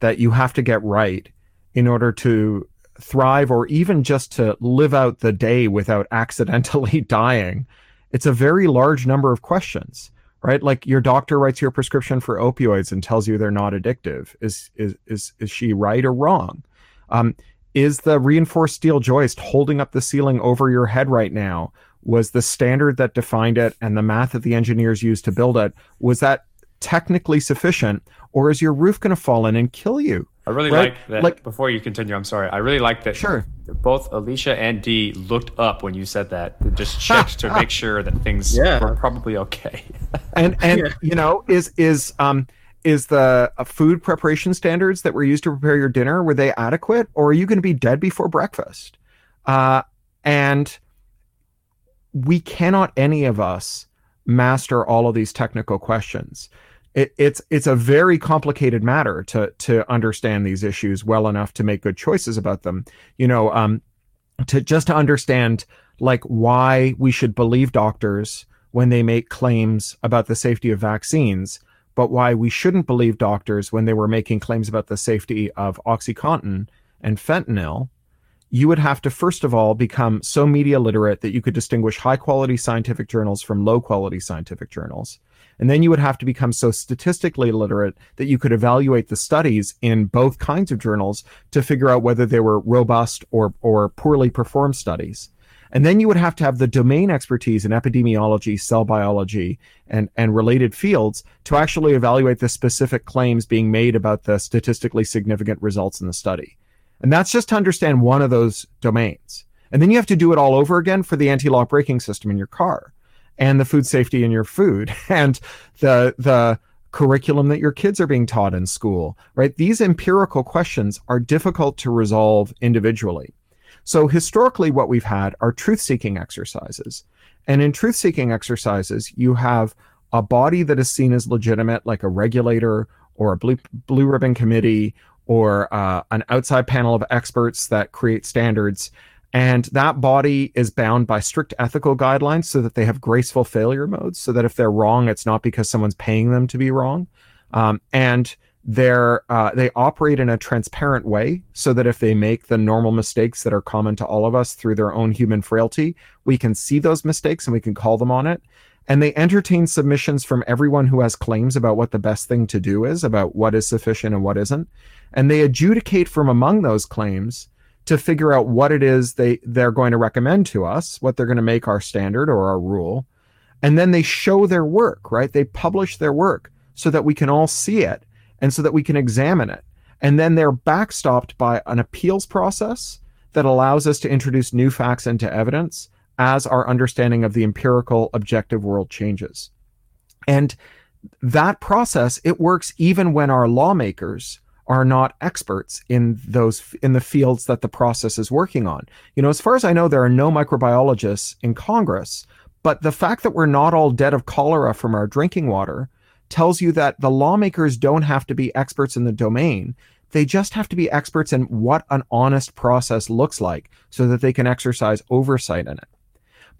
Speaker 6: that you have to get right in order to thrive or even just to live out the day without accidentally dying it's a very large number of questions right? Like your doctor writes your prescription for opioids and tells you they're not addictive. Is is is, is she right or wrong? Um, is the reinforced steel joist holding up the ceiling over your head right now? Was the standard that defined it and the math that the engineers used to build it was that technically sufficient or is your roof going to fall in and kill you
Speaker 4: I really
Speaker 6: Right,
Speaker 4: like that.
Speaker 6: like-
Speaker 4: before you continue, I'm sorry. I really like that.
Speaker 6: Sure.
Speaker 4: Both Alicia and Dee looked up when you said that. They just checked to make sure that things
Speaker 3: Yeah.
Speaker 4: were probably okay.
Speaker 6: and and
Speaker 3: Yeah.
Speaker 6: you know is is um is the uh, food preparation standards that were used to prepare your dinner were they adequate or are you going to be dead before breakfast uh and we cannot any of us master all of these technical questions it, it's it's a very complicated matter to to understand these issues well enough to make good choices about them. You know um to just to understand like why we should believe doctors when they make claims about the safety of vaccines, but why we shouldn't believe doctors when they were making claims about the safety of OxyContin and fentanyl, you would have to first of all become so media literate that you could distinguish high quality scientific journals from low quality scientific journals. And then you would have to become so statistically literate that you could evaluate the studies in both kinds of journals to figure out whether they were robust or, or poorly performed studies. And then you would have to have the domain expertise in epidemiology, cell biology, and, and related fields to actually evaluate the specific claims being made about the statistically significant results in the study. And that's just to understand one of those domains. And then you have to do it all over again for the anti-lock braking system in your car and the food safety in your food and the the curriculum that your kids are being taught in school, right? These empirical questions are difficult to resolve individually. So historically what we've had are truth-seeking exercises. And in truth-seeking exercises, you have a body that is seen as legitimate like a regulator or a blue blue ribbon committee or uh, an outside panel of experts that create standards and that body is bound by strict ethical guidelines so that they have graceful failure modes, so that if they're wrong, it's not because someone's paying them to be wrong. Um, and they're, uh, they operate in a transparent way so that if they make the normal mistakes that are common to all of us through their own human frailty, we can see those mistakes and we can call them on it. And they entertain submissions from everyone who has claims about what the best thing to do is, about what is sufficient and what isn't. And they adjudicate from among those claims to figure out what it is they they're going to recommend to us, what they're going to make our standard or our rule, and then they show their work, right? They publish their work so that we can all see it and so that we can examine it. And then they're backstopped by an appeals process that allows us to introduce new facts into evidence as our understanding of the empirical objective world changes. And that process it works even when our lawmakers are not experts in those in the fields that the process is working on. You know, as far as I know, there are no microbiologists in Congress, but the fact that we're not all dead of cholera from our drinking water tells you that the lawmakers don't have to be experts in the domain. They just have to be experts in what an honest process looks like so that they can exercise oversight in it.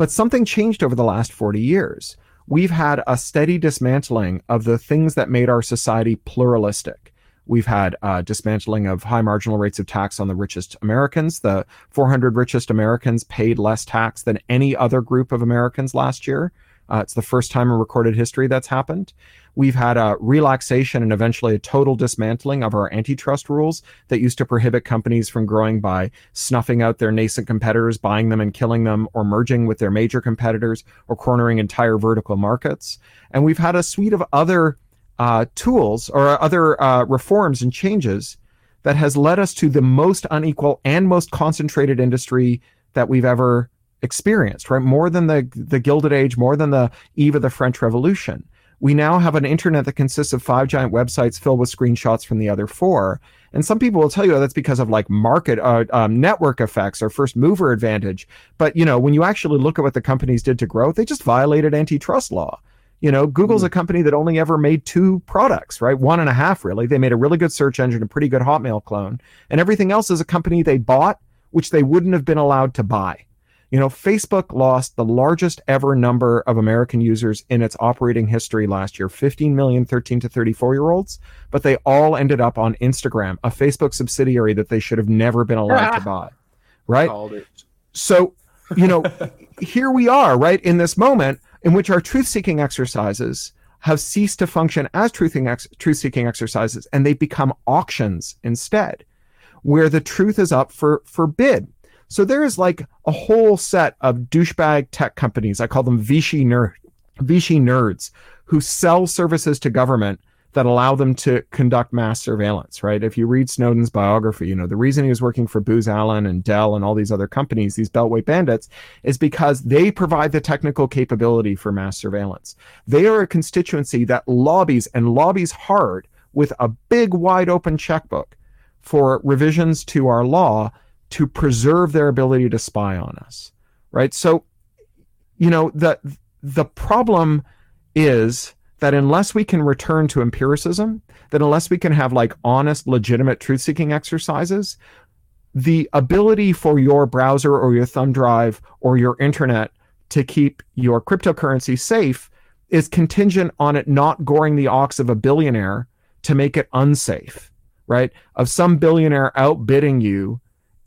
Speaker 6: But something changed over the last 40 years. We've had a steady dismantling of the things that made our society pluralistic. We've had dismantling of high marginal rates of tax on the richest Americans. The 400 richest Americans paid less tax than any other group of Americans last year. Uh, it's the first time in recorded history that's happened. We've had a relaxation and eventually a total dismantling of our antitrust rules that used to prohibit companies from growing by snuffing out their nascent competitors, buying them and killing them, or merging with their major competitors, or cornering entire vertical markets. And we've had a suite of other uh, tools or other uh, reforms and changes that has led us to the most unequal and most concentrated industry that we've ever experienced, right? More than the the Gilded Age, more than the eve of the French Revolution. We now have an internet that consists of five giant websites filled with screenshots from the other four. And some people will tell you that's because of like market uh, um, network effects or first mover advantage. But you know, when you actually look at what the companies did to grow, they just violated antitrust law. You know, Google's
Speaker 3: Mm.
Speaker 6: a company that only ever made two products, right? One and a half, really. They made a really good search engine, a pretty good Hotmail clone, and everything else is a company they bought, which they wouldn't have been allowed to buy. You know, Facebook lost the largest ever number of American users in its operating history last year 15 million 13 to 34 year olds, but they all ended up on Instagram, a Facebook subsidiary that they should have never been allowed to buy. Right? So, you know, here we are, right, in this moment in which our truth seeking exercises have ceased to function as truthing ex- truth seeking exercises and they become auctions instead, where the truth is up for, for bid. So there is like a whole set of douchebag tech companies. I call them Vichy nerd, Vichy nerds who sell services to government that allow them to conduct mass surveillance, right? If you read Snowden's biography, you know, the reason he was working for Booz Allen and Dell and all these other companies, these Beltway bandits, is because they provide the technical capability for mass surveillance. They are a constituency that lobbies and lobbies hard with a big, wide open checkbook for revisions to our law to preserve their ability to spy on us, right? So, you know, the the problem is that unless we can return to empiricism, that unless we can have like honest, legitimate truth seeking exercises, the ability for your browser or your thumb drive or your internet to keep your cryptocurrency safe is contingent on it not goring the ox of a billionaire to make it unsafe, right? Of some billionaire outbidding you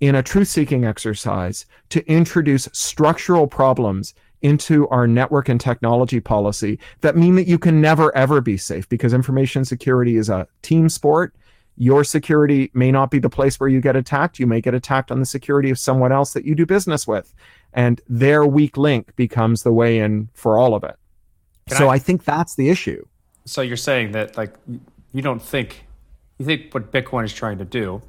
Speaker 6: in a truth seeking exercise to introduce structural problems into our network and technology policy that mean that you can never ever be safe because information security is a team sport. Your security may not be the place where you get attacked. You may get attacked on the security of someone else that you do business with. And their weak link becomes the way in for all of it.
Speaker 4: Can
Speaker 6: so
Speaker 4: I-
Speaker 6: I think that's the issue.
Speaker 4: So you're saying that like you don't think you think what Bitcoin is trying to do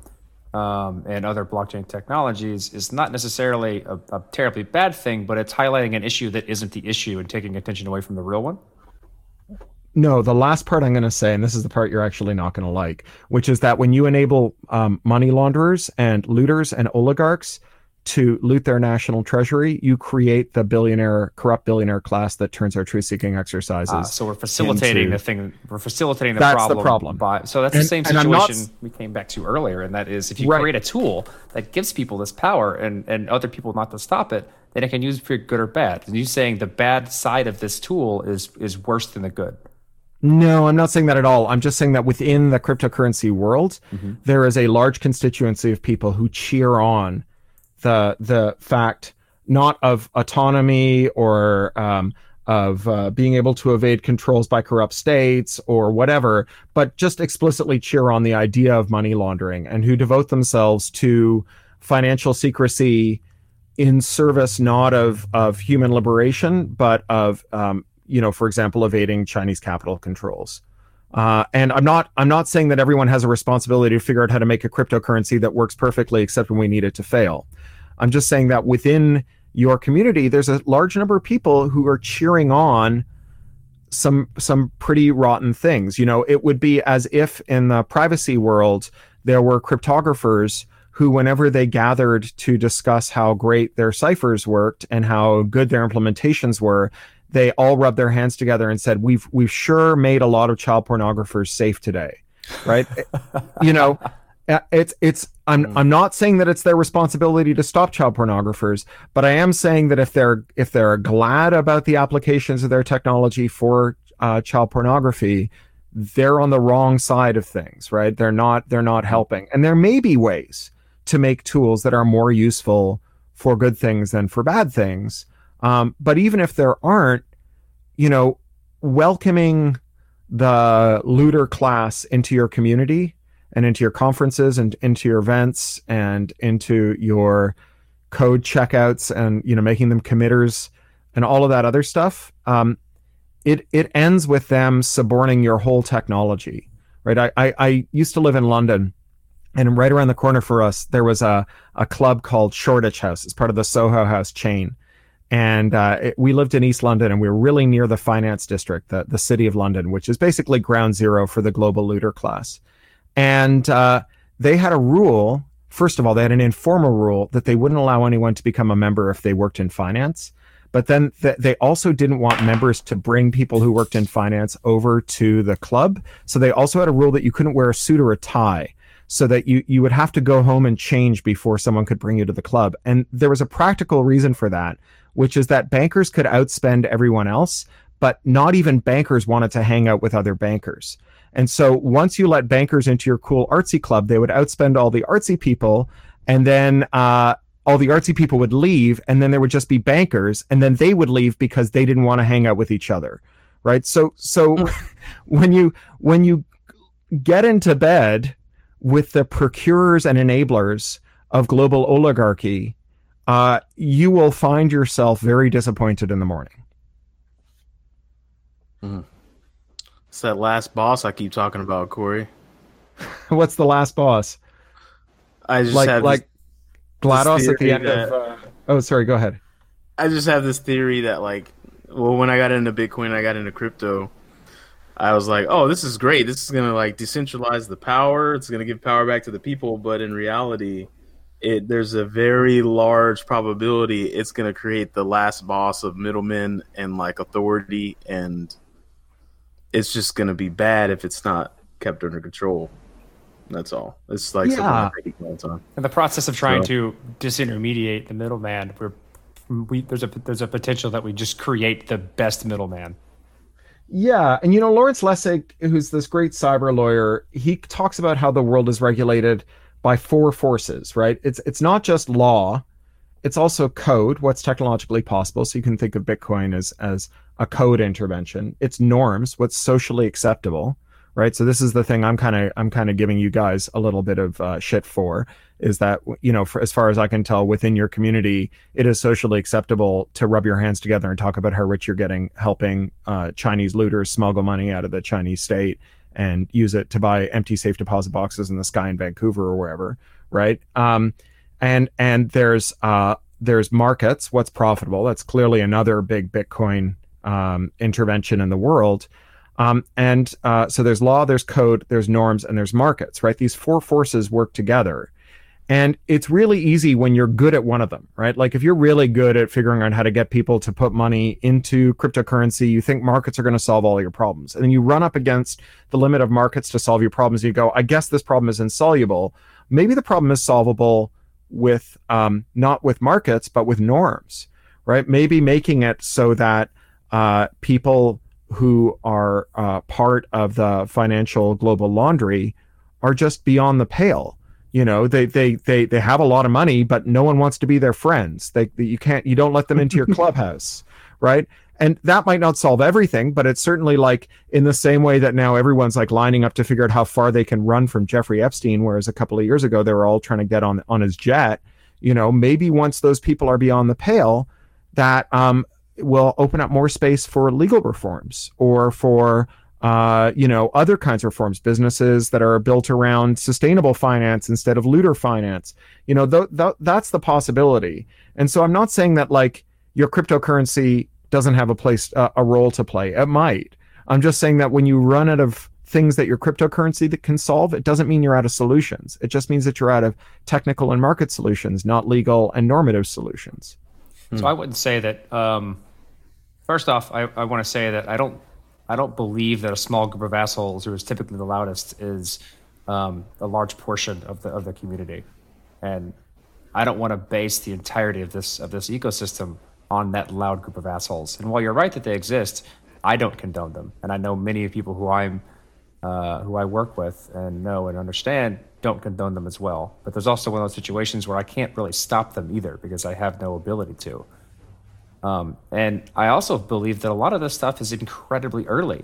Speaker 4: um, and other blockchain technologies is not necessarily a, a terribly bad thing, but it's highlighting an issue that isn't the issue and taking attention away from the real one.
Speaker 6: No, the last part I'm going to say, and this is the part you're actually not going to like, which is that when you enable um, money launderers and looters and oligarchs to loot their national treasury, you create the billionaire, corrupt billionaire class that turns our truth-seeking exercises.
Speaker 4: Ah, so we're facilitating
Speaker 6: into-
Speaker 4: the thing. We're facilitating the
Speaker 6: That's the
Speaker 4: problem.
Speaker 6: problem.
Speaker 4: By, so that's the same
Speaker 6: and I'm not
Speaker 4: situation we came back to earlier, and that is if you
Speaker 6: Right.
Speaker 4: create a tool that gives people this power and, and other people not to stop it, then it can use it for good or bad. And you saying the bad side of this tool is is worse than the good.
Speaker 6: No, I'm not saying that at all. I'm just saying that within the cryptocurrency world, there is a large constituency of people who cheer on the the fact not of autonomy or um, of uh, being able to evade controls by corrupt states or whatever, but just explicitly cheer on the idea of money laundering and who devote themselves to financial secrecy in service not of of human liberation, but of um, you know, for example, evading Chinese capital controls. Uh, and I'm not I'm not saying that everyone has a responsibility to figure out how to make a cryptocurrency that works perfectly, except when we need it to fail. I'm just saying that within your community, there's a large number of people who are cheering on some some pretty rotten things. You know, it would be as if in the privacy world there were cryptographers who, whenever they gathered to discuss how great their ciphers worked and how good their implementations were, they all rubbed their hands together and said, "We've we've sure made a lot of child pornographers safe today." Right? you know, it's it's I'm I'm not saying that it's their responsibility to stop child pornographers, but I am saying that if they're if they're glad about the applications of their technology for uh, child pornography, they're on the wrong side of things, right? They're not they're not helping, and there may be ways to make tools that are more useful for good things than for bad things. Um, but even if there aren't, you know, welcoming the looter class into your community and into your conferences and into your events and into your code checkouts and you know making them committers and all of that other stuff um, it it ends with them suborning your whole technology right? I, I i used to live in london and right around the corner for us there was a, a club called shoreditch house. It's part of the soho house chain. And uh, it, we lived in east london and we were really near the finance district the, the city of london which is basically ground zero for the global looter class and uh, they had a rule. First of all, they had an informal rule that they wouldn't allow anyone to become a member if they worked in finance. But then th- they also didn't want members to bring people who worked in finance over to the club. So they also had a rule that you couldn't wear a suit or a tie so that you, you would have to go home and change before someone could bring you to the club. And there was a practical reason for that, which is that bankers could outspend everyone else, but not even bankers wanted to hang out with other bankers. And so once you let bankers into your cool artsy club, they would outspend all the artsy people, and then uh, all the artsy people would leave, and then there would just be bankers, and then they would leave because they didn't want to hang out with each other, right? So so when you when you get into bed with the procurers and enablers of global oligarchy, uh, you will find yourself very disappointed in the morning.
Speaker 3: It's that last boss I keep talking about, Cory.
Speaker 6: What's the last boss?
Speaker 3: I just
Speaker 6: like
Speaker 3: have
Speaker 6: like
Speaker 3: this,
Speaker 6: GLaDOS at the end of.
Speaker 3: that-
Speaker 6: Uh, oh, sorry. Go ahead.
Speaker 3: I just have this theory that like, well, when I got into Bitcoin, I got into crypto. I was like, oh, this is great. This is gonna like decentralize the power. It's gonna give power back to the people. But in reality, it there's a very large probability it's gonna create the last boss of middlemen and like authority, and it's just gonna be bad if it's not kept under control. That's all. It's like
Speaker 6: Yeah.
Speaker 3: I'm thinking all the time.
Speaker 7: In the process of trying
Speaker 3: So-
Speaker 7: to disintermediate the middleman, we're we there's a there's a potential that we just create the best middleman.
Speaker 6: Yeah, and you know Lawrence Lessig, who's this great cyber lawyer, he talks about how the world is regulated by four forces, right? It's it's not just law, it's also code, what's technologically possible. So you can think of Bitcoin as as a code intervention. It's norms, what's socially acceptable, right? So this is the thing I'm kind of I'm kind of giving you guys a little bit of uh, shit for is that you know for as far as I can tell within your community it is socially acceptable to rub your hands together and talk about how rich you're getting helping uh, Chinese looters smuggle money out of the Chinese state and use it to buy empty safe deposit boxes in the sky in Vancouver or wherever right um, and and there's uh, there's markets what's profitable that's clearly another big Bitcoin um, intervention in the world um, and uh, so there's law, there's code, there's norms, and there's markets, right? These four forces work together. And it's really easy when you're good at one of them, right? Like if you're really good at figuring out how to get people to put money into cryptocurrency, you think markets are going to solve all your problems. And then you run up against the limit of markets to solve your problems. You go, I guess this problem is insoluble. Maybe the problem is solvable with um, not with markets, but with norms, right? Maybe making it so that uh, people who are uh, part of the financial global laundry are just beyond the pale. You know, they they they they have a lot of money, but no one wants to be their friends. They, they you can't you don't let them into your clubhouse, right? And that might not solve everything, but it's certainly like in the same way that now everyone's like lining up to figure out how far they can run from Jeffrey Epstein, whereas a couple of years ago they were all trying to get on on his jet. You know, maybe once those people are beyond the pale, that um, will open up more space for legal reforms or for uh, you know other kinds of reforms businesses that are built around sustainable finance instead of looter finance you know th- th- that's the possibility and so i'm not saying that like your cryptocurrency doesn't have a place uh, a role to play it might I'm just saying that when you run out of things that your cryptocurrency that can solve, it doesn't mean you're out of solutions. It just means that you're out of technical and market solutions, not legal and normative solutions.
Speaker 4: So I wouldn't say that. Um, first off, I, I want to say that I don't I don't believe that a small group of assholes who is typically the loudest is um, a large portion of the of the community, and I don't want to base the entirety of this of this ecosystem on that loud group of assholes. And while you're right that they exist, I don't condone them, and I know many people who I'm uh, who I work with and know and understand don't condone them as well. But there's also one of those situations where I can't really stop them either because I have no ability to. Um, and I also believe that a lot of this stuff is incredibly early.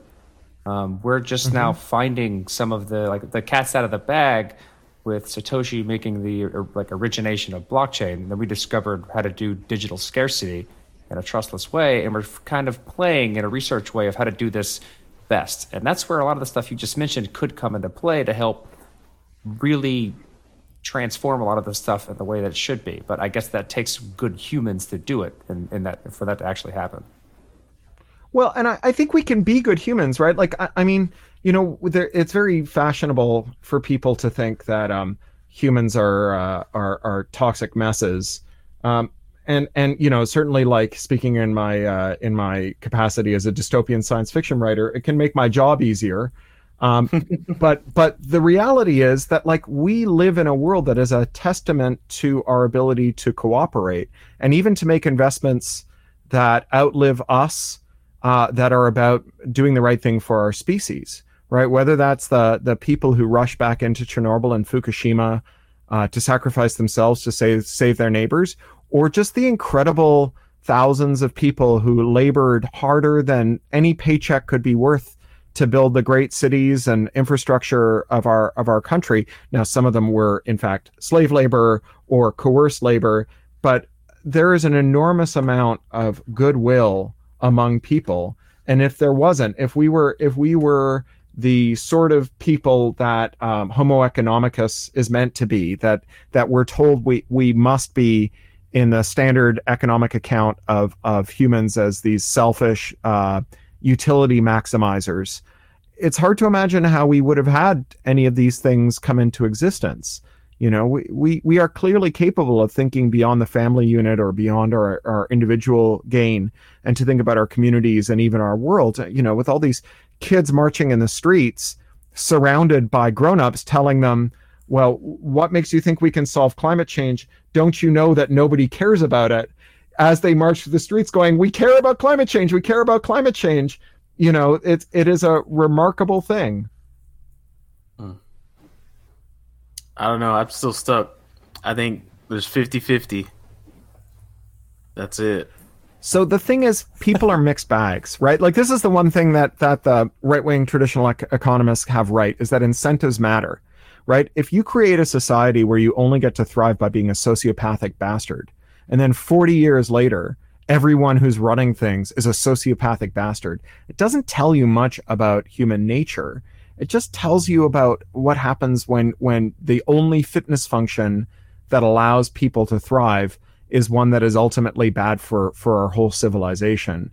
Speaker 4: Um, we're just now finding some of the like the cat's out of the bag with Satoshi making the uh, like origination of blockchain. And then we discovered how to do digital scarcity in a trustless way, and we're kind of playing in a research way of how to do this best. And that's where a lot of the stuff you just mentioned could come into play to help really transform a lot of the stuff in the way that it should be. But I guess that takes good humans to do it, and, and that for that to actually happen.
Speaker 6: Well, and I, I think we can be good humans, right? Like, I, I mean, you know, there, it's very fashionable for people to think that um, humans are, uh, are are toxic messes, um, and and you know, certainly, like speaking in my uh, in my capacity as a dystopian science fiction writer, it can make my job easier. Um, but but the reality is that like we live in a world that is a testament to our ability to cooperate and even to make investments that outlive us uh, that are about doing the right thing for our species, right? Whether that's the the people who rush back into Chernobyl and Fukushima uh, to sacrifice themselves to save save their neighbors, or just the incredible thousands of people who labored harder than any paycheck could be worth to build the great cities and infrastructure of our of our country. Now, some of them were in fact slave labor or coerced labor, but there is an enormous amount of goodwill among people. And if there wasn't, if we were if we were the sort of people that um, Homo economicus is meant to be, that that we're told we we must be in the standard economic account of of humans as these selfish uh, utility maximizers. It's hard to imagine how we would have had any of these things come into existence. You know, we, we, we are clearly capable of thinking beyond the family unit or beyond our, our individual gain and to think about our communities and even our world. You know, with all these kids marching in the streets, surrounded by grown-ups telling them, well, what makes you think we can solve climate change? Don't you know that nobody cares about it? As they march through the streets going, we care about climate change. We care about climate change. You know, it's, it is a remarkable thing. Hmm.
Speaker 3: I don't know. I'm still stuck. I think there's 50 50. That's it.
Speaker 6: So the thing is, people are mixed bags, right? Like this is the one thing that that the right wing traditional ec- economists have right is that incentives matter, right? If you create a society where you only get to thrive by being a sociopathic bastard, and then 40 years later, everyone who's running things is a sociopathic bastard, it doesn't tell you much about human nature. It just tells you about what happens when when the only fitness function that allows people to thrive is one that is ultimately bad for for our whole civilization.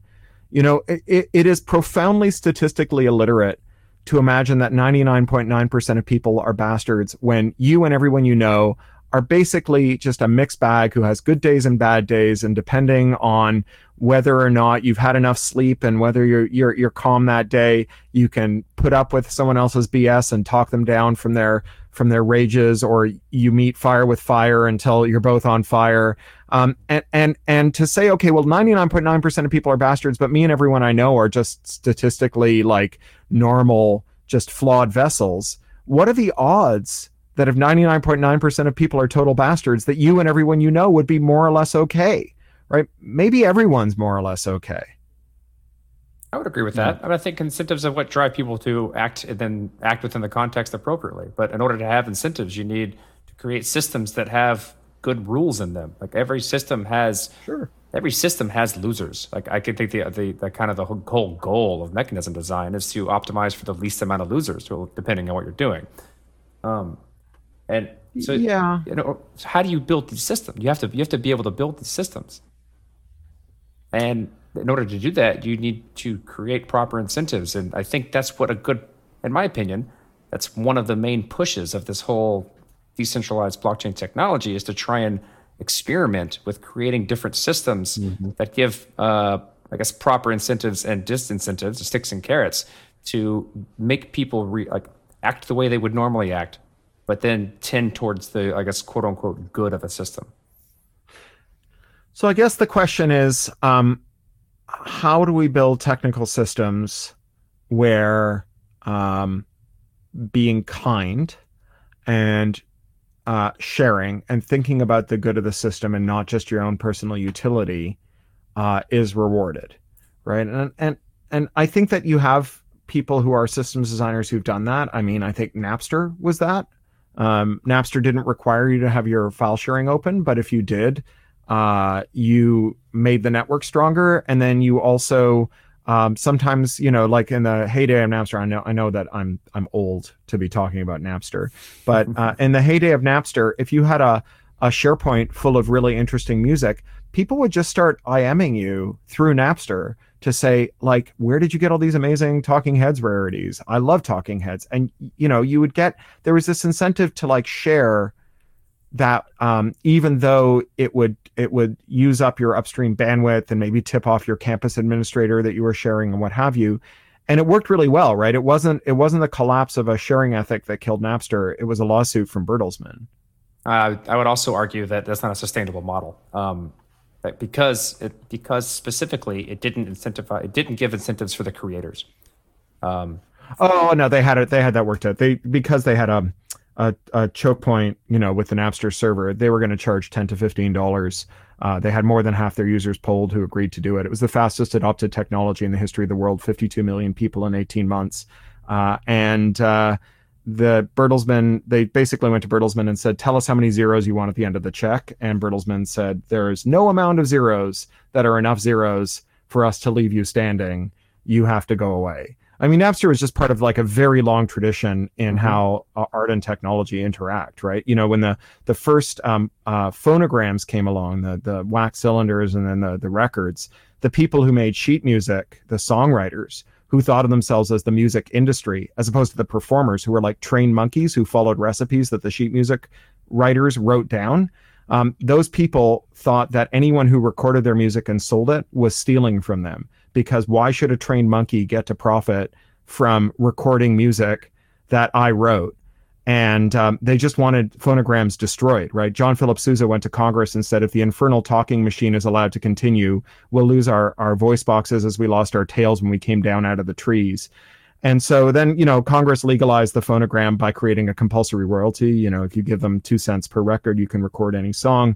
Speaker 6: You know, it, it, is profoundly statistically illiterate to imagine that 99.9% of people are bastards when you and everyone you know are basically just a mixed bag who has good days and bad days and depending on whether or not you've had enough sleep and whether you're you're you're calm that day you can put up with someone else's BS and talk them down from their from their rages or you meet fire with fire until you're both on fire um, and and and to say okay well 99.9% of people are bastards but me and everyone I know are just statistically like normal just flawed vessels what are the odds that if 99.9% of people are total bastards that you and everyone you know would be more or less okay right maybe everyone's more or less okay
Speaker 4: I would agree with that. I, mean, I think incentives are what drive people to act and then act within the context appropriately. But in order to have incentives, you need to create systems that have good rules in them. Like every system has
Speaker 6: sure
Speaker 4: every system has losers. Like I could think the, the the kind of the whole goal of mechanism design is to optimize for the least amount of losers, depending on what you're doing. Um, and so
Speaker 6: Yeah.
Speaker 4: you know, how do you build these systems? You have to you have to be able to build these systems. And
Speaker 7: in order to do that, you need to create proper incentives, and I think that's what a good, in my opinion, that's one of the main pushes of this whole decentralized blockchain technology is to try and experiment with creating different systems that give, uh, I guess, proper incentives and disincentives, sticks and carrots, to make people re- like act the way they would normally act, but then tend towards the, I guess, quote unquote, good of a system.
Speaker 6: So I guess the question is, um, how do we build technical systems where um, being kind and uh, sharing and thinking about the good of the system and not just your own personal utility uh, is rewarded, right? And and and I think that you have people who are systems designers who've done that. I mean, I think Napster was that. Um, Napster didn't require you to have your file sharing open, but if you did, uh, you made the network stronger, and then you also um, sometimes, you know, like in the heyday of Napster, I know I know that I'm I'm old to be talking about Napster, but uh, in the heyday of Napster, if you had a a SharePoint full of really interesting music, people would just start IMing you through Napster to say like, where did you get all these amazing Talking Heads rarities? I love Talking Heads, and you know, you would get there was this incentive to like share that um, even though it would it would use up your upstream bandwidth and maybe tip off your campus administrator that you were sharing and what have you and it worked really well right? It wasn't it wasn't the collapse of a sharing ethic that killed napster. It was a lawsuit from bertelsmann.
Speaker 7: Uh, I would also argue that that's not a sustainable model, um, that because it, because specifically it didn't incentivize, it didn't give incentives for the creators. Um,
Speaker 6: oh no they had it they had that worked out. They because they had a a, a choke point you know with the napster server they were going to charge 10 to 15 dollars uh, they had more than half their users polled who agreed to do it it was the fastest adopted technology in the history of the world 52 million people in 18 months uh, and uh, the Bertelsmann, they basically went to Bertelsmann and said, Tell us how many zeros you want at the end of the check. And Bertelsmann said, There is no amount of zeros that are enough zeros for us to leave you standing. You have to go away. I mean, Napster was just part of like a very long tradition in how uh, art and technology interact, right? You know, when the the first um, uh, phonograms came along, the the wax cylinders and then the the records, the people who made sheet music, the songwriters, who thought of themselves as the music industry, as opposed to the performers who were like trained monkeys who followed recipes that the sheet music writers wrote down. Um, those people thought that anyone who recorded their music and sold it was stealing from them because why should a trained monkey get to profit from recording music that I wrote? And um, they just wanted phonograms destroyed, right? John Philip Sousa went to Congress and said, if the infernal talking machine is allowed to continue, we'll lose our, our voice boxes as we lost our tails when we came down out of the trees. And so then, you know, Congress legalized the phonogram by creating a compulsory royalty. You know, if you give them two cents per record, you can record any song.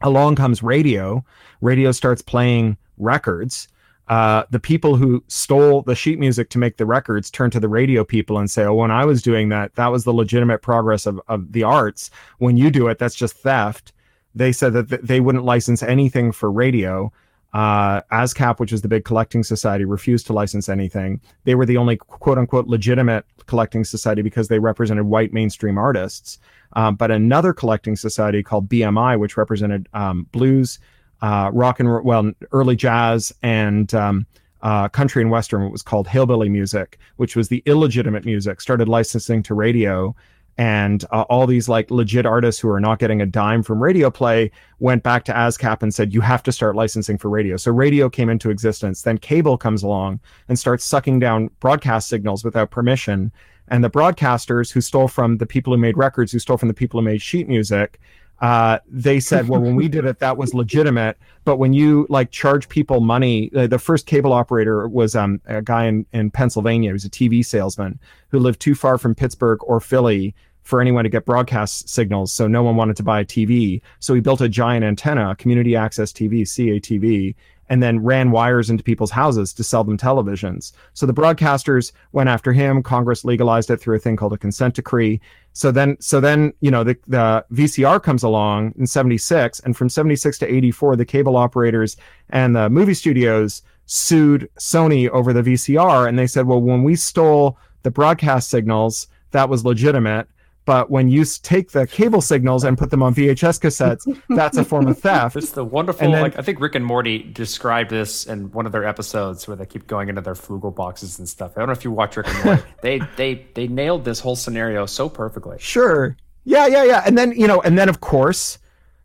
Speaker 6: Along comes radio. Radio starts playing records. Uh, the people who stole the sheet music to make the records turn to the radio people and say, "Oh, when I was doing that, that was the legitimate progress of, of the arts. When you do it, that's just theft." They said that th- they wouldn't license anything for radio. Uh, ASCAP, which was the big collecting society, refused to license anything. They were the only quote unquote legitimate collecting society because they represented white mainstream artists. Um, but another collecting society called BMI, which represented um, blues, uh, rock and well, early jazz and um, uh, country and western. What was called hillbilly music, which was the illegitimate music, started licensing to radio. And uh, all these like legit artists who are not getting a dime from radio play went back to ASCAP and said, you have to start licensing for radio. So radio came into existence. Then cable comes along and starts sucking down broadcast signals without permission. And the broadcasters who stole from the people who made records, who stole from the people who made sheet music, uh, they said, well, when we did it, that was legitimate. But when you like charge people money, uh, the first cable operator was um, a guy in, in Pennsylvania. Was a TV salesman who lived too far from Pittsburgh or Philly for anyone to get broadcast signals. So no one wanted to buy a TV. So he built a giant antenna, community access TV, CATV, and then ran wires into people's houses to sell them televisions. So the broadcasters went after him. Congress legalized it through a thing called a consent decree. So then, so then, you know, the, the VCR comes along in 76 and from 76 to 84, the cable operators and the movie studios sued Sony over the VCR. And they said, well, when we stole the broadcast signals, that was legitimate. But when you take the cable signals and put them on VHS cassettes, that's a form of theft.
Speaker 7: It's the wonderful,
Speaker 6: And then-
Speaker 7: like I think Rick and Morty described this in one of their episodes where they keep going into their Flugel boxes and stuff. I don't know if you watch Rick and Morty. they they they nailed this whole scenario so perfectly.
Speaker 6: Sure. Yeah, yeah, yeah. And then, you know, and then of course,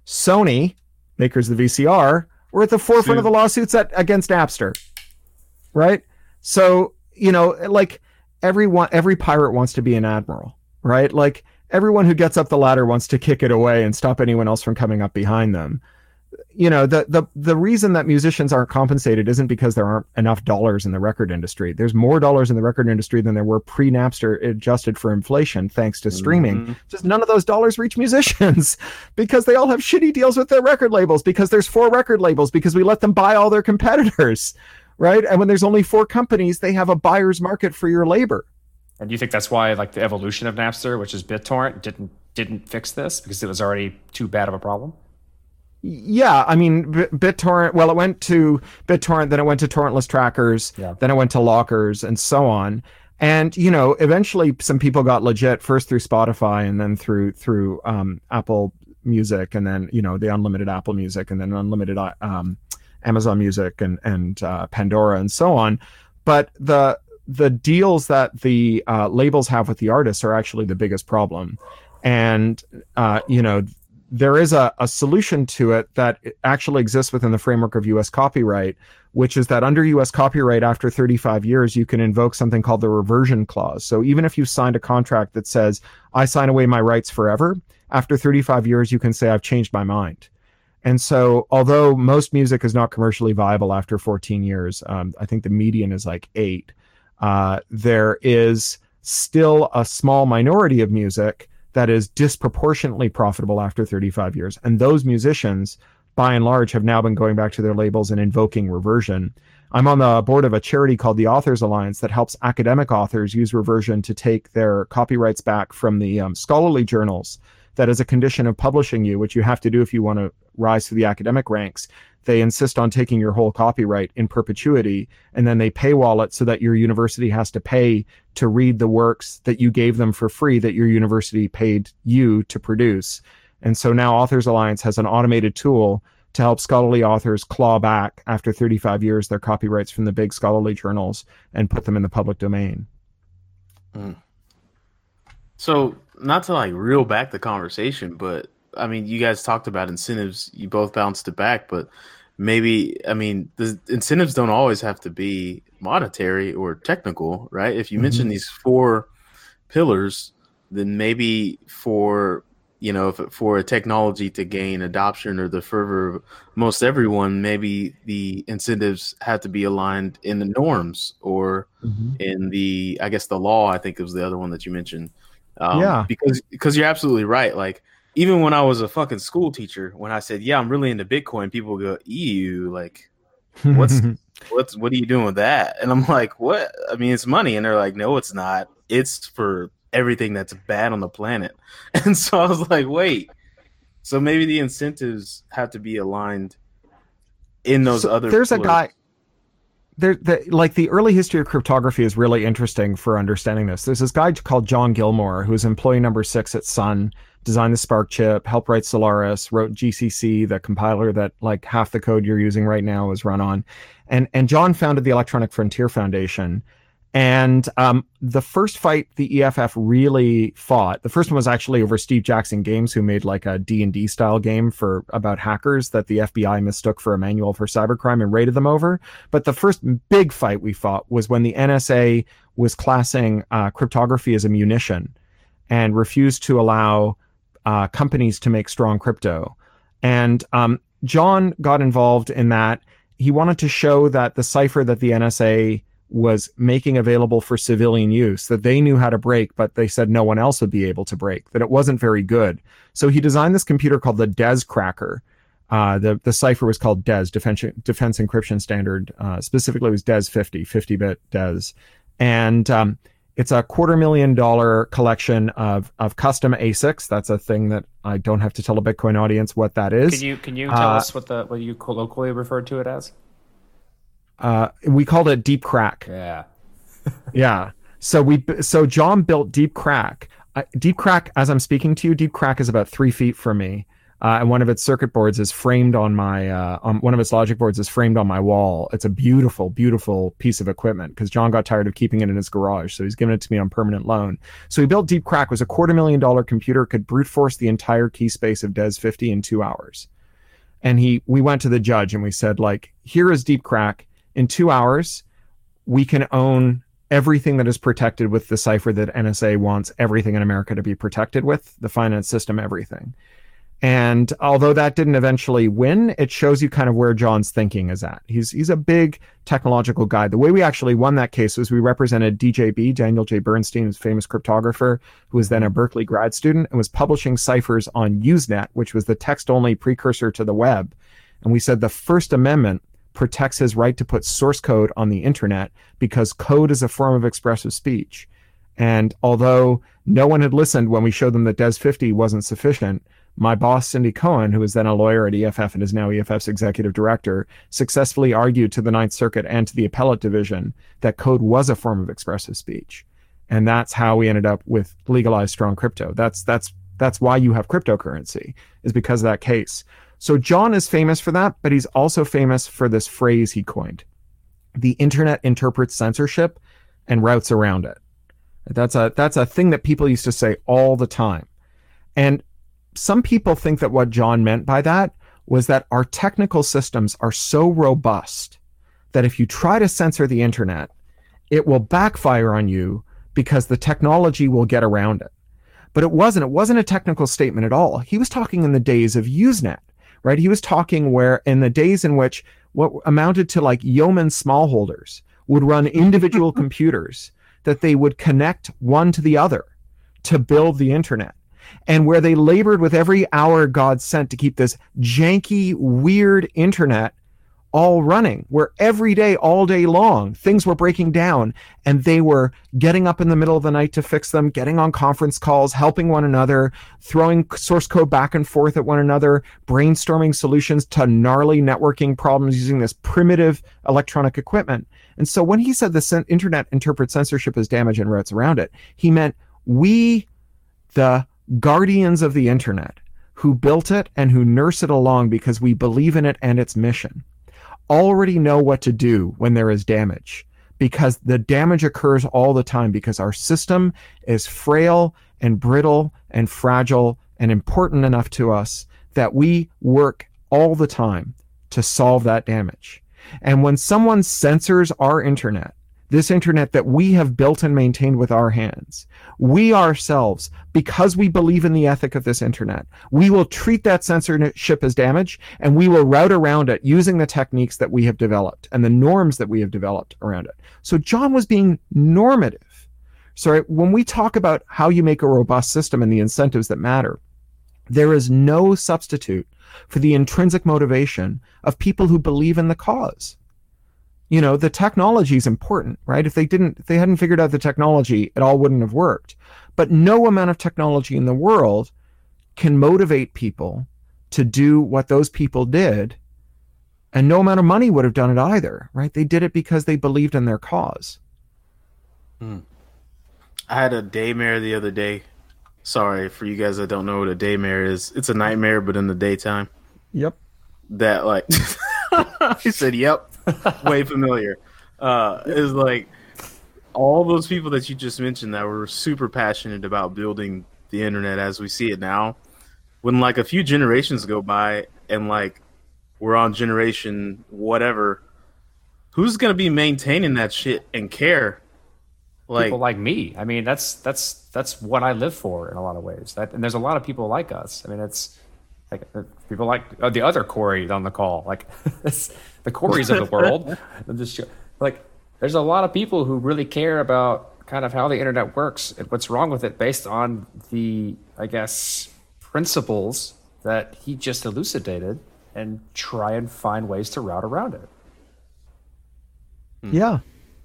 Speaker 6: Sony, makers of the VCR, were at the forefront of the lawsuits at, against Napster. Right? So, you know, like everyone every pirate wants to be an admiral, right? Like everyone who gets up the ladder wants to kick it away and stop anyone else from coming up behind them. You know, the the the reason that musicians aren't compensated isn't because there aren't enough dollars in the record industry. There's more dollars in the record industry than there were pre-Napster adjusted for inflation thanks to streaming. Mm-hmm. Just none of those dollars reach musicians because they all have shitty deals with their record labels because there's four record labels because we let them buy all their competitors. Right? And when there's only four companies, they have a buyer's market for your labor.
Speaker 7: And do you think that's why like the evolution of Napster, which is BitTorrent, didn't didn't fix this because it was already too bad of a problem?
Speaker 6: Yeah, I mean, B- BitTorrent. Well, it went to BitTorrent, then it went to torrentless trackers,
Speaker 7: Yeah.
Speaker 6: then it went to lockers, and so on. And you know, eventually, some people got legit first through Spotify, and then through through um, Apple Music, and then you know the unlimited Apple Music, and then unlimited uh, um, Amazon Music, and and uh, Pandora, and so on. But the the deals that the uh, labels have with the artists are actually the biggest problem, and uh, you know there is a, a solution to it that actually exists within the framework of US copyright, which is that under US copyright, after 35 years, you can invoke something called the reversion clause. So even if you signed a contract that says, I sign away my rights forever, after 35 years, you can say, I've changed my mind. And so, although most music is not commercially viable after 14 years, um, I think the median is like eight, uh, there is still a small minority of music that is disproportionately profitable after 35 years. And those musicians, by and large, have now been going back to their labels and invoking reversion. I'm on the board of a charity called the Authors Alliance that helps academic authors use reversion to take their copyrights back from the um, scholarly journals. That is a condition of publishing you, which you have to do if you want to rise to the academic ranks. They insist on taking your whole copyright in perpetuity, and then they paywall it so that your university has to pay to read the works that you gave them for free that your university paid you to produce. And so now Authors Alliance has an automated tool to help scholarly authors claw back after 35 years their copyrights from the big scholarly journals and put them in the public domain. Hmm.
Speaker 3: So, not to like reel back the conversation, but I mean, you guys talked about incentives. You both bounced it back, but maybe I mean, the incentives don't always have to be monetary or technical, right? If you mm-hmm. mention these four pillars, then maybe for you know, if, for a technology to gain adoption or the fervor of most everyone, maybe the incentives have to be aligned in the norms or mm-hmm. in the, I guess, the law. I think it was the other one that you mentioned. Um,
Speaker 6: Yeah.
Speaker 3: because because you're absolutely right. Like even when I was a fucking school teacher, when I said, "Yeah, I'm really into Bitcoin," people go, "Ew!" Like, what's what's what are you doing with that? And I'm like, "What? I mean, it's money." And they're like, "No, it's not. It's for everything that's bad on the planet." And so I was like, "Wait." So maybe the incentives have to be aligned in those
Speaker 6: So
Speaker 3: other.
Speaker 6: there's a guy there the, like the early history of cryptography is really interesting for understanding this. There's this guy called john gilmore who's employee number six at sun designed the SPARC chip helped write solaris wrote gcc the compiler that like half the code you're using right now is run on. And and john founded the electronic frontier foundation and um, the first fight the EFF really fought, the first one was actually over Steve Jackson Games, who made like a D&D style game for about hackers that the FBI mistook for a manual for cybercrime and raided them over. But the first big fight we fought was when the NSA was classing uh, cryptography as a munition and refused to allow uh, companies to make strong crypto. And um, John got involved in that. He wanted to show that the cipher that the NSA was making available for civilian use that they knew how to break, but they said no one else would be able to break, that it wasn't very good. So he designed this computer called the DES cracker. Uh, the, the cipher was called DES, Defense, Defense Encryption Standard. Uh, specifically, it was DES 50, 50 bit DES. And um, it's a quarter million dollar collection of, of custom ASICs. That's a thing that I don't have to tell a Bitcoin audience what that is.
Speaker 7: Can you can you tell
Speaker 6: Uh,
Speaker 7: us what the what you colloquially refer to it as?
Speaker 6: Uh, we called it Deep Crack.
Speaker 7: Yeah.
Speaker 6: Yeah. So we so John built Deep Crack I, Deep Crack, as I'm speaking to you, Deep Crack is about three feet from me. Uh, and one of its circuit boards is framed on my uh, on one of its logic boards is framed on my wall. It's a beautiful, beautiful piece of equipment because John got tired of keeping it in his garage, so he's given it to me on permanent loan. So he built Deep Crack was a quarter million dollar computer could brute force the entire key space of DES 50 in two hours. And he we went to the judge and we said like, here is Deep Crack in two hours, we can own everything that is protected with the cipher that NSA wants everything in America to be protected with, the finance system, everything. And although that didn't eventually win, it shows you kind of where John's thinking is at. He's he's a big technological guy. The way we actually won that case was we represented DJB, Daniel J. Bernstein, famous cryptographer, who was then a Berkeley grad student and was publishing ciphers on Usenet, which was the text-only precursor to the web. And we said the First Amendment protects his right to put source code on the internet because code is a form of expressive speech. And although no one had listened when we showed them that DES 50 wasn't sufficient, my boss, Cindy Cohn, who was then a lawyer at EFF and is now EFF's executive director, successfully argued to the Ninth Circuit and to the appellate division that code was a form of expressive speech. And that's how we ended up with legalized strong crypto. That's that's that's why you have cryptocurrency, is because of that case. So John is famous for that, but he's also famous for this phrase he coined. The internet interprets censorship and routes around it. That's a that's a thing that people used to say all the time. And some people think that what John meant by that was that our technical systems are so robust that if you try to censor the internet, it will backfire on you because the technology will get around it. But it wasn't. It wasn't a technical statement at all. He was talking in the days of Usenet, right? He was talking where in the days in which what amounted to like yeoman smallholders would run individual computers that they would connect one to the other to build the internet and where they labored with every hour God sent to keep this janky, weird internet all running, where every day, all day long, things were breaking down and they were getting up in the middle of the night to fix them, getting on conference calls, helping one another, throwing source code back and forth at one another, brainstorming solutions to gnarly networking problems using this primitive electronic equipment. And so when he said the internet interprets censorship as damage and routes around it, he meant we, the guardians of the internet, who built it and who nurse it along because we believe in it and its mission, already know what to do when there is damage because the damage occurs all the time because our system is frail and brittle and fragile and important enough to us that we work all the time to solve that damage. And when someone censors our internet, this internet that we have built and maintained with our hands, we ourselves, because we believe in the ethic of this internet, we will treat that censorship as damage and we will route around it using the techniques that we have developed and the norms that we have developed around it. So John was being normative. So when we talk about how you make a robust system and the incentives that matter, there is no substitute for the intrinsic motivation of people who believe in the cause you know the technology is important right if they didn't if they hadn't figured out the technology it all wouldn't have worked but no amount of technology in the world can motivate people to do what those people did and no amount of money would have done it either right they did it because they believed in their cause hmm.
Speaker 3: I had a daymare the other day. Sorry for you guys that don't know what a daymare is. It's a nightmare, but in the daytime.
Speaker 6: yep
Speaker 3: That like he said, "Yep, way familiar." Uh, is like all those people that you just mentioned that were super passionate about building the internet as we see it now. When like a few generations go by and like we're on generation whatever, who's gonna be maintaining that shit and care? Like,
Speaker 7: people like me. I mean, that's that's that's what I live for in a lot of ways. That, and there's a lot of people like us. I mean, it's like uh, people like uh, the other Corey on the call, like the Corys of the world. Just like there's a lot of people who really care about kind of how the internet works and what's wrong with it based on the, I guess, principles that he just elucidated and try and find ways to route around it. Hmm.
Speaker 6: Yeah,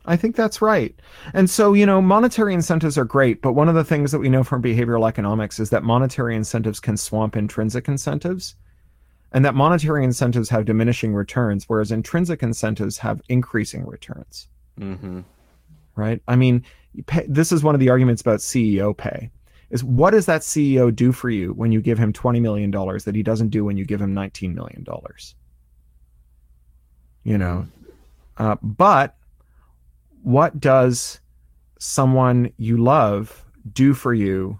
Speaker 6: I think that's right. And so, you know, monetary incentives are great, but one of the things that we know from behavioral economics is that monetary incentives can swamp intrinsic incentives, and that monetary incentives have diminishing returns, whereas intrinsic incentives have increasing returns.
Speaker 3: hmm
Speaker 6: Right? I mean, pay, this is one of the arguments about CEO pay. is what does that CEO do for you when you give him $20 million that he doesn't do when you give him $19 million? You know, uh, but what does someone you love do for you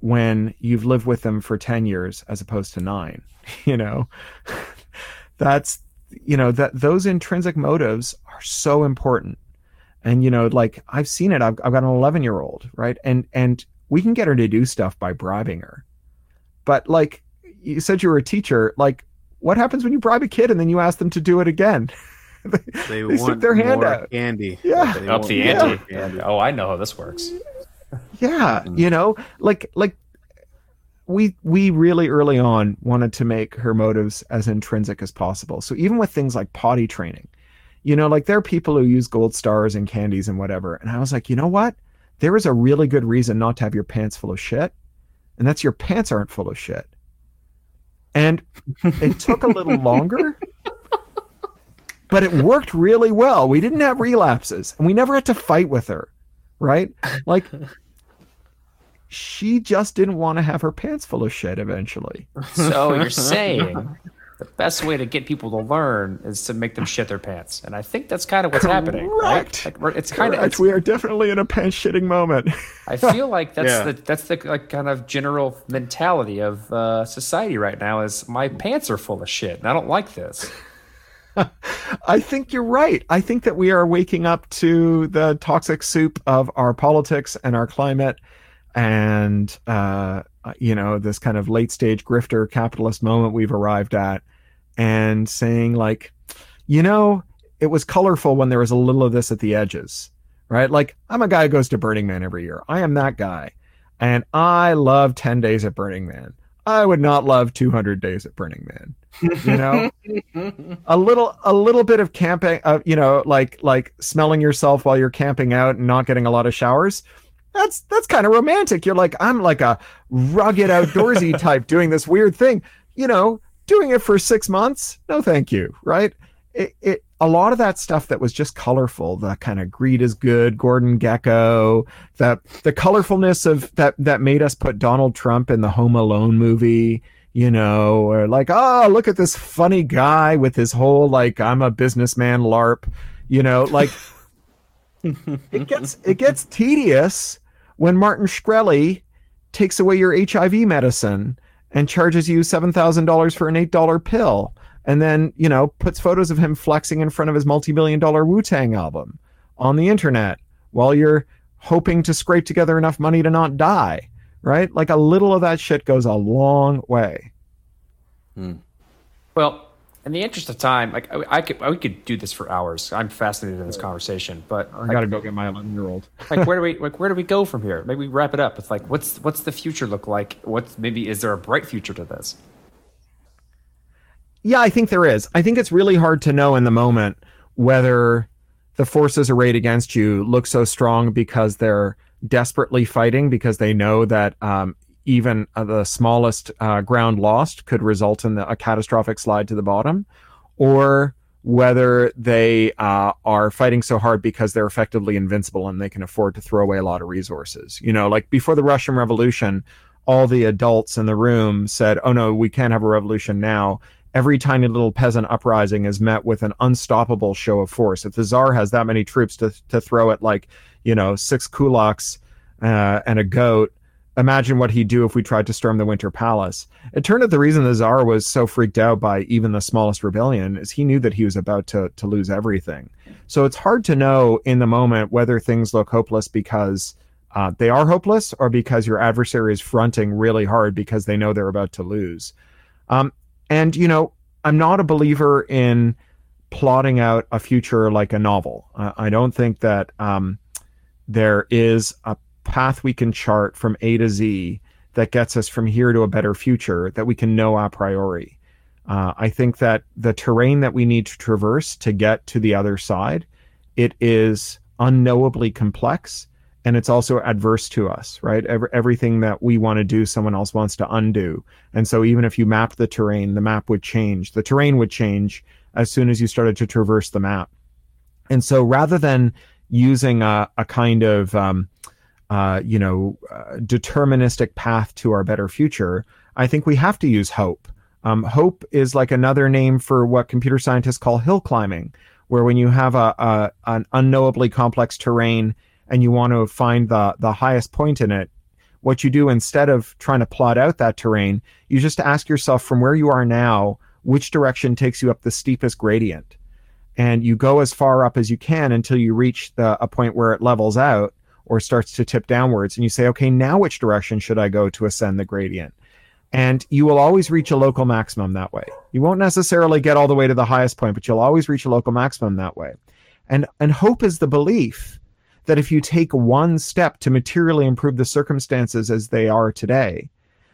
Speaker 6: when you've lived with them for 10 years as opposed to nine? You know, that's, you know, that those intrinsic motives are so important. And, you know, like I've seen it. I've, I've got an 11 year old, right? And, and we can get her to do stuff by bribing her. But like you said, you were a teacher. Like, what happens when you bribe a kid and then you ask them to do it again?
Speaker 3: They,
Speaker 6: They stick
Speaker 3: want
Speaker 6: their hand
Speaker 3: more
Speaker 6: out.
Speaker 3: candy.
Speaker 6: Yeah.
Speaker 7: Up the ante.
Speaker 3: candy.
Speaker 7: Oh, I know how this works.
Speaker 6: Yeah
Speaker 3: Mm.
Speaker 6: you know like like we we really early on wanted to make her motives as intrinsic as possible. So even with things like potty training you know like there are people who use gold stars and candies and whatever and i was like you know what? There is a really good reason not to have your pants full of shit and that's your pants aren't full of shit. And it took a little longer but it worked really well. We didn't have relapses and we never had to fight with her right like she just didn't want to have her pants full of shit eventually.
Speaker 7: So you're saying the best way to get people to learn is to make them shit their pants, and I think that's kind of what's happening, right?
Speaker 6: Correct.
Speaker 7: Like it's kind of.
Speaker 6: Correct. We are definitely in a pants shitting moment.
Speaker 7: I feel like that's
Speaker 3: Yeah.
Speaker 7: the that's the like kind of general mentality of uh, society right now. Is my pants are full of shit, and I don't like this.
Speaker 6: I think you're right. I think that we are waking up to the toxic soup of our politics and our climate and uh, you know this kind of late stage grifter capitalist moment we've arrived at and saying like you know it was colorful when there was a little of this at the edges right? Like i'm a guy who goes to burning man every year. I am that guy. And i love 10 days at burning man i would not love 200 days at burning man you know? A little a little bit of camping uh, you know like like smelling yourself while you're camping out and not getting a lot of showers. That's that's kind of romantic. You're like i'm like a rugged outdoorsy type doing this weird thing. You know doing it for six months? No thank you right? It, it a lot of that stuff that was just colorful the kind of greed is good gordon gekko the the colorfulness of that that made us put donald trump in the home alone movie you know or like oh look at this funny guy with his whole like i'm a businessman larp you know like it gets it gets tedious when martin shkreli takes away your hiv medicine and charges you $7000 for an $8 pill and then you know puts photos of him flexing in front of his multi-million dollar wu-tang album on the internet while you're hoping to scrape together enough money to not die right like a little of that shit goes a long way hmm.
Speaker 7: Well, in the interest of time, like I, I could, I could do this for hours. I'm fascinated in this conversation, but
Speaker 6: i gotta go get my 11 year old
Speaker 7: like where do we like where do we go from here? Maybe we wrap it up with like what's what's the future look like? What's maybe is there a bright future to this?
Speaker 6: Yeah, I think there is. I think it's really hard to know in the moment whether the forces arrayed against you look so strong because they're desperately fighting because they know that um, even uh, the smallest uh, ground lost could result in the, a catastrophic slide to the bottom, or whether they uh, are fighting so hard because they're effectively invincible and they can afford to throw away a lot of resources. You know, like before the Russian Revolution, all the adults in the room said, "Oh no, we can't have a revolution now." Every tiny little peasant uprising is met with an unstoppable show of force. If the czar has that many troops to to throw at like you know six kulaks uh, and a goat, imagine what he'd do if we tried to storm the Winter Palace. It turned out the reason the czar was so freaked out by even the smallest rebellion is he knew that he was about to to lose everything. So it's hard to know in the moment whether things look hopeless because uh, they are hopeless or because your adversary is fronting really hard because they know they're about to lose. Um, and you know, I'm not a believer in plotting out a future like a novel. I don't think that um, there is a path we can chart from A to Z that gets us from here to a better future that we can know a priori. Uh, I think that the terrain that we need to traverse to get to the other side, it is unknowably complex and it's also adverse to us, right? Every, everything that we want to do, someone else wants to undo. And so even if you map the terrain, the map would change. The terrain would change as soon as you started to traverse the map. And so rather than using a, a kind of um, uh, you know, uh, deterministic path to our better future, I think we have to use hope. Um, hope is like another name for what computer scientists call hill climbing, where when you have a, a an unknowably complex terrain and you want to find the the highest point in it, what you do instead of trying to plot out that terrain, you just ask yourself from where you are now, which direction takes you up the steepest gradient, and you go as far up as you can until you reach the a point where it levels out or starts to tip downwards, and you say, okay, now which direction should I go to ascend the gradient? and you will always reach a local maximum that way. You won't necessarily get all the way to the highest point, but you'll always reach a local maximum that way. And and hope is the belief that if you take one step to materially improve the circumstances as they are today,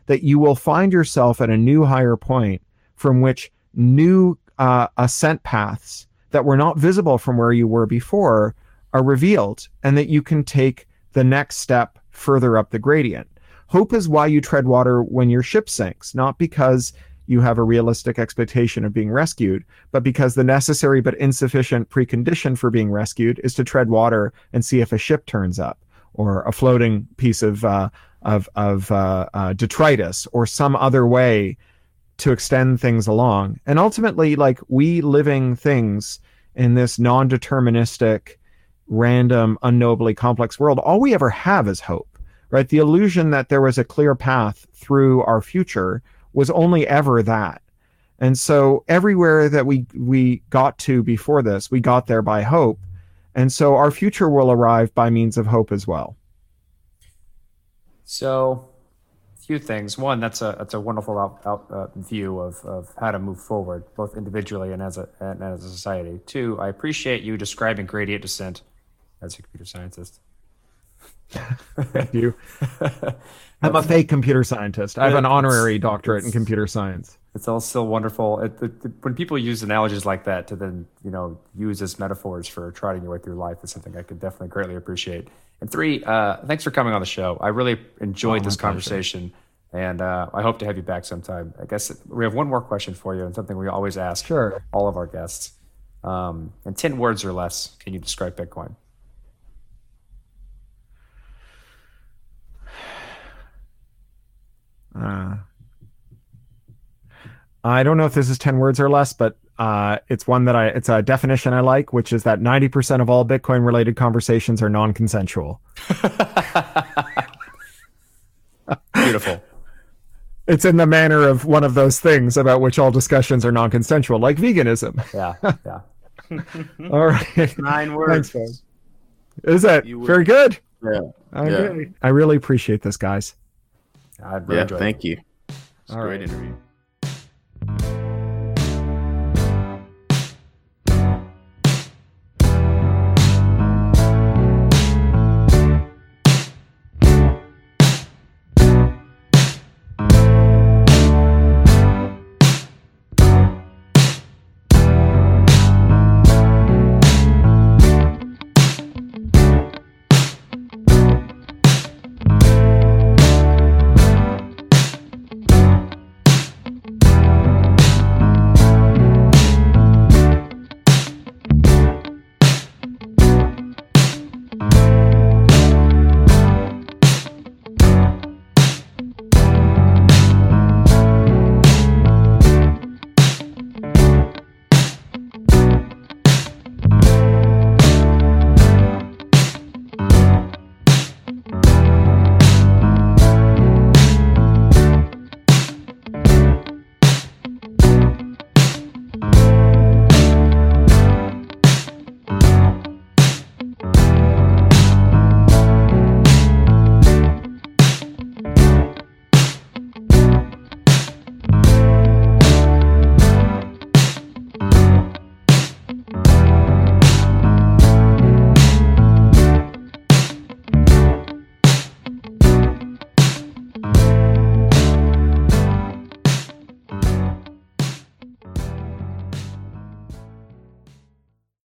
Speaker 6: that you will find yourself at a new higher point from which new uh, ascent paths that were not visible from where you were before are revealed, and that you can take the next step further up the gradient. Hope is why you tread water when your ship sinks, not because you have a realistic expectation of being rescued, but because the necessary but insufficient precondition for being rescued is to tread water and see if a ship turns up or a floating piece of uh, of of uh, uh, detritus or some other way to extend things along. And ultimately, like we living things in this non-deterministic, random, unknowably complex world, all we ever have is hope right? The illusion that there was a clear path through our future was only ever that. And so everywhere that we we got to before this, we got there by hope. And so our future will arrive by means of hope as well.
Speaker 4: So, a few things. One, that's a that's a wonderful out, out, uh, view of, of how to move forward, both individually and as a and as a society. Two, I appreciate you describing gradient descent as a computer scientist.
Speaker 6: Thank you. I'm a fake computer scientist. I have an honorary doctorate in computer science.
Speaker 4: It's all still wonderful. It, it, it- when people use analogies like that to then, you know, use as metaphors for trotting your way through life is something I could definitely greatly appreciate. And three, uh, thanks for coming on the show. I really enjoyed this conversation, and uh, I hope to have you back sometime. I guess we have one more question for you, and something we always ask
Speaker 6: Sure.
Speaker 4: all of our guests. Um, in ten words or less, can you describe Bitcoin?
Speaker 6: Uh, I don't know if this is 10 words or less, but uh, it's one that I, it's a definition I like, which is that 90% of all Bitcoin related conversations are non consensual.
Speaker 4: Beautiful.
Speaker 6: It's in the manner of one of those things about which all discussions are non consensual, like veganism.
Speaker 4: yeah, yeah.
Speaker 6: All right.
Speaker 3: Nine words.
Speaker 6: folks. Is that very good?
Speaker 3: Yeah.
Speaker 6: Okay. I really appreciate this, guys.
Speaker 4: I really
Speaker 3: Yeah.
Speaker 4: enjoyed it.
Speaker 3: Thank you. It's a
Speaker 6: All
Speaker 3: great
Speaker 6: right.
Speaker 3: interview.